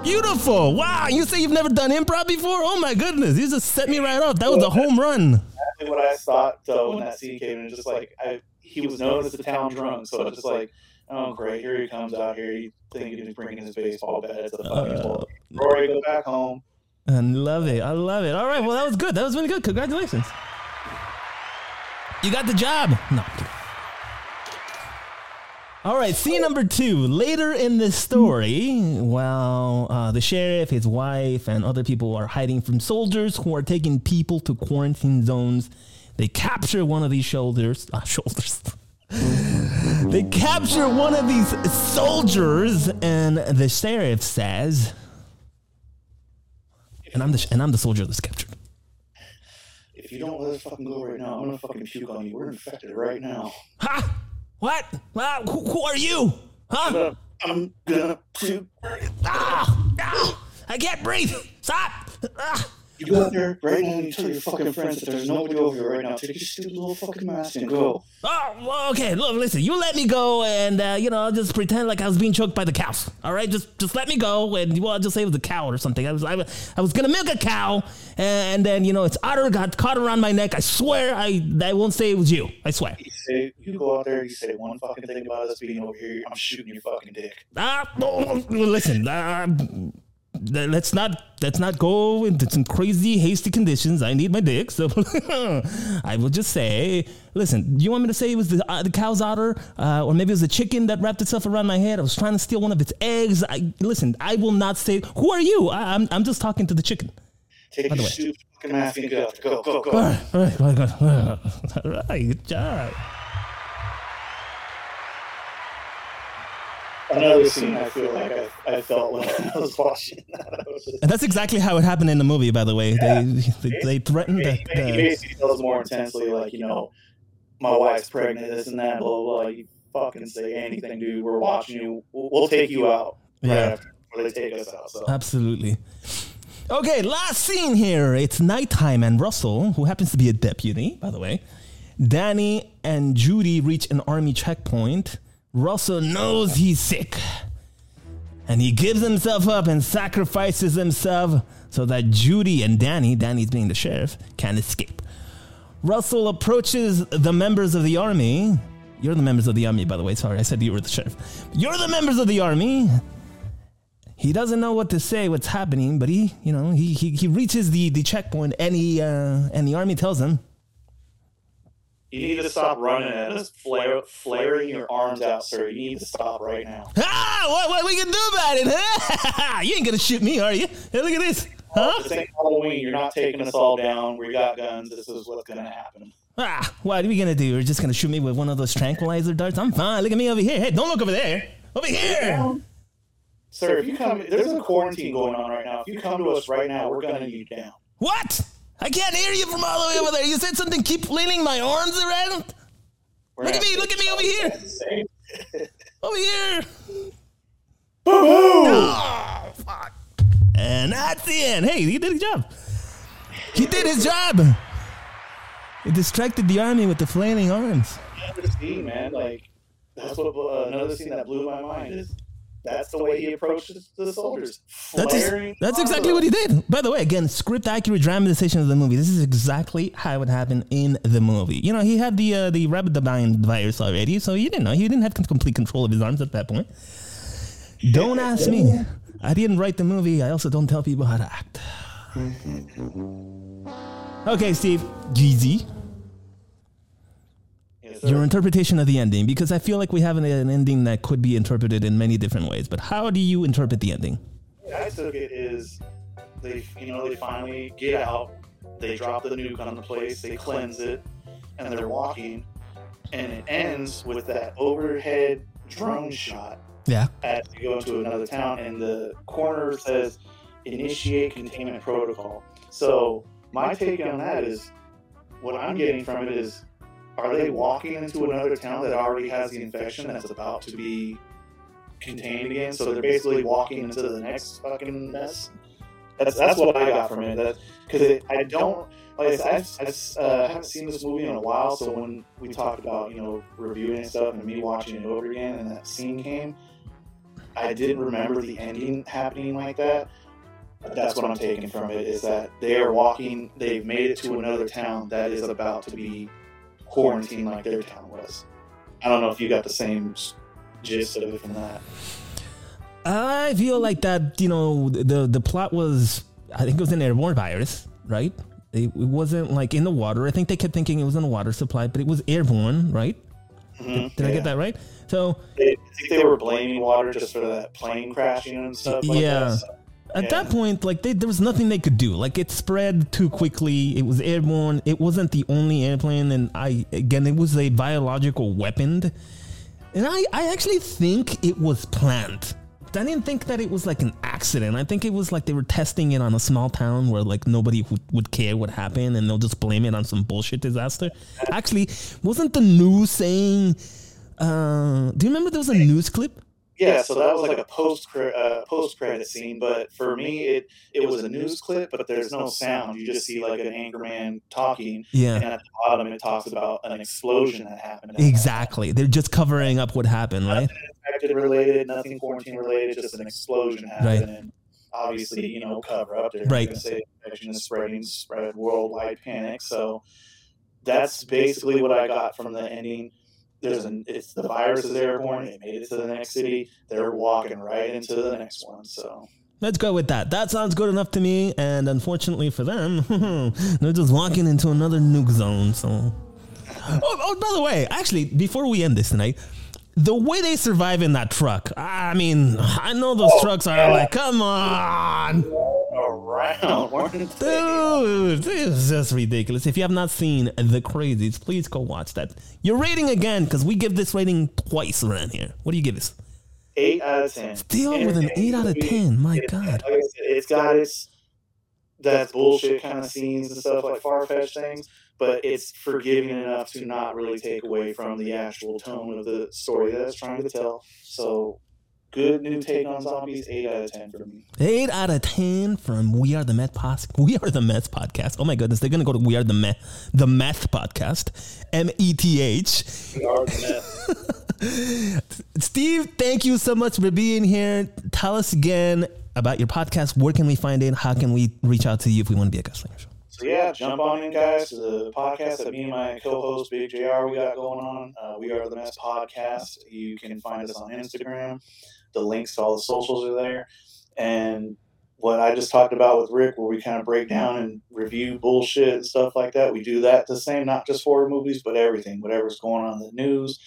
Beautiful. Wow. You say you've never done improv before? Oh, my goodness. You just set me right off. That was a home run. exactly what I thought though when that scene came in. Just like I, he was known as the town drunk, so it's just like, oh great, here he comes out here. He thinking he's bringing his baseball bat to the fucking Uh, ball. Rory, go back home. I love it. I love it. All right. Well, that was good. That was really good. Congratulations. You got the job. No. All right, scene number two. Later in the story, while uh, the sheriff, his wife, and other people are hiding from soldiers who are taking people to quarantine zones, they capture one of these shoulders. Uh, shoulders. they capture one of these soldiers, and the sheriff says, and I'm the and I'm the soldier that's captured. If you don't let us fucking go right now, I'm gonna fucking puke on you. We're infected right now. Ha! What? Ah, who, who are you? Huh? I'm gonna. Ah! Ah! I can't breathe. Stop! Ah! You go out there right now and you tell your fucking friends that there's nobody over here right now. Take your stupid little fucking mask and go. Oh, well, okay. Look, listen. You let me go, and uh, you know, I'll just pretend like I was being choked by the cows. All right, just just let me go, and well, I'll just say it was a cow or something. I was I, was- I was gonna milk a cow, and then you know, its udder got caught around my neck. I swear, I I won't say it was you. I swear. You say you go out there, you say one fucking thing about us being over here, I'm shooting your fucking dick. Ah, oh, well, listen. Uh, th- let's not let's not go into some crazy hasty conditions. I need my dick, so I will just say, listen. Do you want me to say it was the uh, the cow's otter, uh, or maybe it was the chicken that wrapped itself around my head? I was trying to steal one of its eggs. I listen. I will not say. Who are you? I, I'm I'm just talking to the chicken. Take By the your stupid fucking mask and get out. Go, go, go. right, all right, all right, all right. All right, good job. Another scene I feel like I, I felt when I was watching that. Was just, And that's exactly how it happened in the movie, by the way. They they, they threatened he, that. he basically tells more intensely, like, you know, my wife's pregnant, this and that, blah, blah, blah. You fucking say anything, dude. We're watching you. We'll, we'll take you out. Right Yeah. after before they take us out. So. Absolutely. Okay, last scene here. It's nighttime, and Russell, who happens to be a deputy, by the way, Danny and Judy reach an army checkpoint. Russell knows he's sick, and he gives himself up and sacrifices himself so that Judy and Danny, Danny's being the sheriff, can escape. Russell approaches the members of the army. You're the members of the army, by the way. Sorry, I said you were the sheriff. You're the members of the army. He doesn't know what to say, what's happening, but he, you know, he he, he reaches the, the checkpoint and he uh, and the army tells him, You need to stop running at us, flare, flaring your arms out, sir. You need to stop right now. Ah, what what we can do about it? Huh? you ain't gonna shoot me, are you? Hey, look at this. Huh? This ain't Halloween. You're not taking us all down. We got guns. This is what's gonna happen. Ah, what are we gonna do? You're just gonna shoot me with one of those tranquilizer darts? I'm fine. Look at me over here. Hey, don't look over there. Over here. Sir, if you come, there's a quarantine going on right now. If you come to us right now, we're gonna need you down. What? I can't hear you from all the way over there. You said something. Keep flailing my arms around. We're Look at me, look at me over here. Over here. Boo-hoo! Oh, fuck. And that's the end. Hey, he did his job. He did his job. He distracted the army with the flailing arms. Another scene, man. Like that's what uh, another scene that blew my mind is. That's the way he approaches the soldiers. That's, ex- that's exactly what he did. By the way, again, script accurate dramatization of the movie. This is exactly how it happened in the movie. You know, he had the uh, the Rabidabine virus already, so he didn't know. He didn't have complete control of his arms at that point. Don't ask me. I didn't write the movie. I also don't tell people how to act. Okay, Steve. GZ. Your interpretation of the ending, because I feel like we have an, an ending that could be interpreted in many different ways. But how do you interpret the ending? I took it is they, you know, they finally get out, they drop the nuke on the place, they cleanse it, and they're walking, and it ends with that overhead drone shot Yeah. as you go into another town, and the corner says initiate containment protocol. So my take on that is, what I'm getting from it is, are they walking into another town that already has the infection that's about to be contained again? So they're basically walking into the next fucking mess. That's that's what I got from it. Because I don't like I, I, I uh, haven't seen this movie in a while. So when we talked about you know reviewing stuff, and me watching it over again, and that scene came, I didn't remember the ending happening like that. That's what I'm taking from it is that they are walking. They've made it to another town that is about to be quarantined like their town was. I don't know if you got the same gist of it from that. I feel like that, you know, the the plot was, I think it was an airborne virus, right? It, it wasn't like in the water. I think they kept thinking it was in the water supply, but it was airborne, right? Mhm, Did I yeah. get that right? So They, I think they were blaming water just for that plane crashing and stuff like Yeah. that. So, at Yeah. that point, like they, there was nothing they could do. Like it spread too quickly. It was airborne. It wasn't the only airplane, and I again, it was a biological weapon. And I, I actually think it was planned. I didn't think that it was like an accident. I think it was like they were testing it on a small town where like nobody would, would care what happened and they'll just blame it on some bullshit disaster. Actually, wasn't the news saying? Uh, do you remember there was a news clip? Yeah, so that was like a post uh, post credit scene, but for me, it it was a news clip, but there's no sound. You just see like an anchorman talking, Yeah. and at the bottom it talks about an explosion that happened. Exactly. They're just covering up what happened, right? infected related, nothing quarantine related, just an explosion happened. And obviously, you know, cover up there. Right. Gonna say infection is spreading, spread worldwide panic. So that's basically what I got from the ending. There's an it's the virus is airborne. It made it to the next city. They're walking right into the next one. So Let's go with that. That sounds good enough to me. And unfortunately for them, they're just walking into another nuke zone. So, oh, oh, by the way, actually, before we end this tonight, the way they survive in that truck, I mean, I know those oh, trucks are like, come on, around, weren't they? dude, this is just ridiculous. If you have not seen The Crazies, please go watch that. Your rating again, because we give this rating twice around here. What do you give this? eight out of ten. Still with an eight out of 10. My It- God. Like said, it's got its that's bullshit kind of scenes and stuff like far fetched things, but it's forgiving enough to not really take away from the actual tone of the story that it's trying to tell. So good new take on zombies, eight out of ten for me. Eight out of ten from We Are the Meth Pos- We Are the Meth podcast. Oh my goodness, they're gonna go to We Are the Meth the Meth podcast. M E T H. We are the meth. Steve, thank you so much for being here. Tell us again about your podcast. Where can we find it? How can we reach out to you if we want to be a guest on your show? so yeah, jump on in, guys, to the podcast that me and my co-host Big Jr. we got going on. Uh, we are the Mess Podcast. You can find us on Instagram. The links to all the socials are there, and what I just talked about with Ric, where we kind of break down and review bullshit and stuff like that. We do that the same, not just horror movies, but everything, whatever's going on in the news.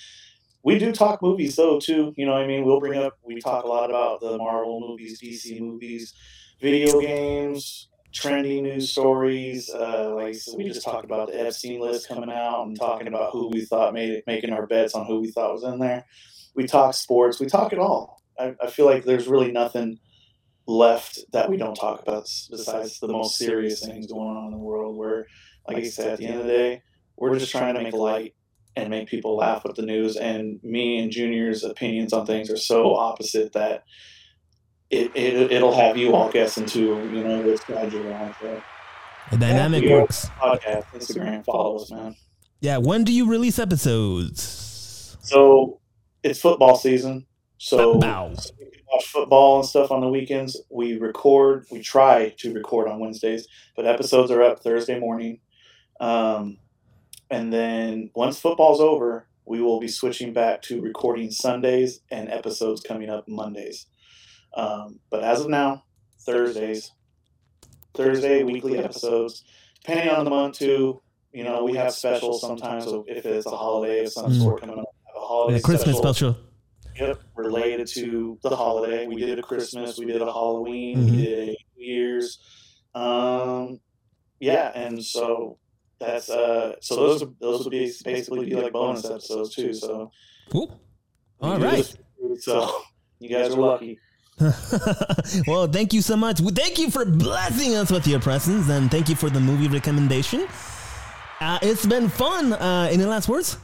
We do talk movies though too. You know what I mean? We'll bring up. We talk a lot about the Marvel movies, DC movies, video games, trendy news stories. Uh, like so we just talked about the Epstein list coming out and talking about who we thought made it, making our bets on who we thought was in there. We talk sports. We talk it all. I, I feel like there's really nothing left that we don't talk about besides the most serious things going on in the world. Where, like I said, at the end of the day, we're just trying to make light and make people laugh with the news. And me and Junior's opinions on things are so opposite that it, it it'll have you all guessing too. You know which side you're on. So. The dynamic Yeah, works. Podcast, Instagram, follow us, man. Yeah. When do you release episodes? So it's football season. So Football. so we can watch football and stuff on the weekends. We record. We try to record on Wednesdays, but episodes are up Thursday morning. Um, and then once football's over, we will be switching back to recording Sundays and episodes coming up Mondays. Um, but as of now, Thursdays, Thursday weekly episodes, depending on the month too. You know, we have specials sometimes. So if it's a holiday of some Mm. sort coming up, have a holiday The Christmas special. special. Yep, related to the holiday. We did a Christmas, we did a Halloween, Mhm. we did a New Year's. Um, yeah, and so that's uh, so those are- those would be basically be like bonus episodes too. So Cool. All right. this- So you guys are lucky. well, thank you so much. Thank you for blessing us with your presence, and thank you for the movie recommendation. Uh, it's been fun. Uh, any last words?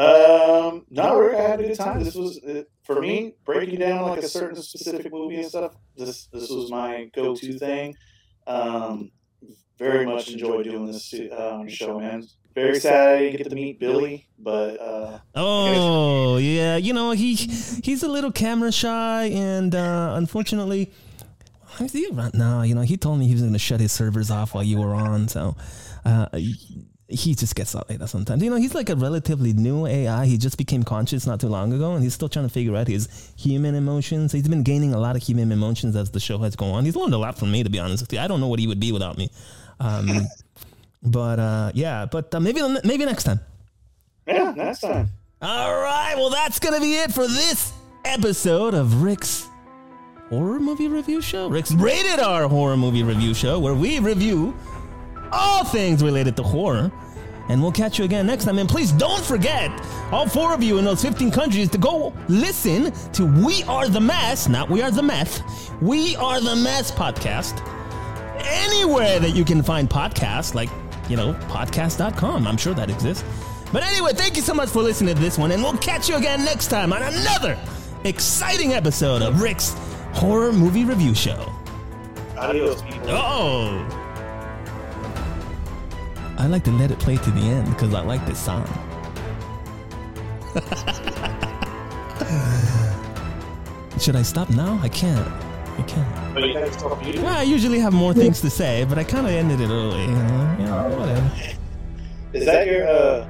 Um, no, Ric, I had a good time. This was uh, for me breaking down like a certain specific movie and stuff. This this was my go to thing. Um, very much enjoyed doing this um, show, man. Very sad I didn't get to meet Billy, but uh, Oh yeah, you know he he's a little camera shy, and uh, unfortunately, I see right now. You know he told me he was going to shut his servers off while you were on, so uh, he just gets out like that sometimes. You know he's like a relatively new AI. He just became conscious not too long ago, and he's still trying to figure out his human emotions. He's been gaining a lot of human emotions as the show has gone on. He's learned a lot from me, to be honest with you. I don't know what he would be without me. Um, but uh, yeah, but uh, maybe maybe next time. yeah, next time. All right, well, that's going to be it for this episode of Ric's Horror Movie Review Show. Ric's Rated R Horror Movie Review Show, where we review all things related to horror. And we'll catch you again next time. And please don't forget, all four of you in those 15 countries, to go listen to We Are the Mess, not We Are the Meth, We Are the Mess podcast anywhere that you can find podcasts, like, you know, podcast.com. I'm sure that exists. But anyway, thank you so much for listening to this one, and we'll catch you again next time on another exciting episode of Ric's Horror Movie Review Show. Adios, people. Oh! I like to let it play to the end because I like this song. Should I stop now? I can't. I can't. But you guys talk beautiful. Well, I usually have more things to say, but I kind of ended it early. You know, you know whatever. Is that your uh,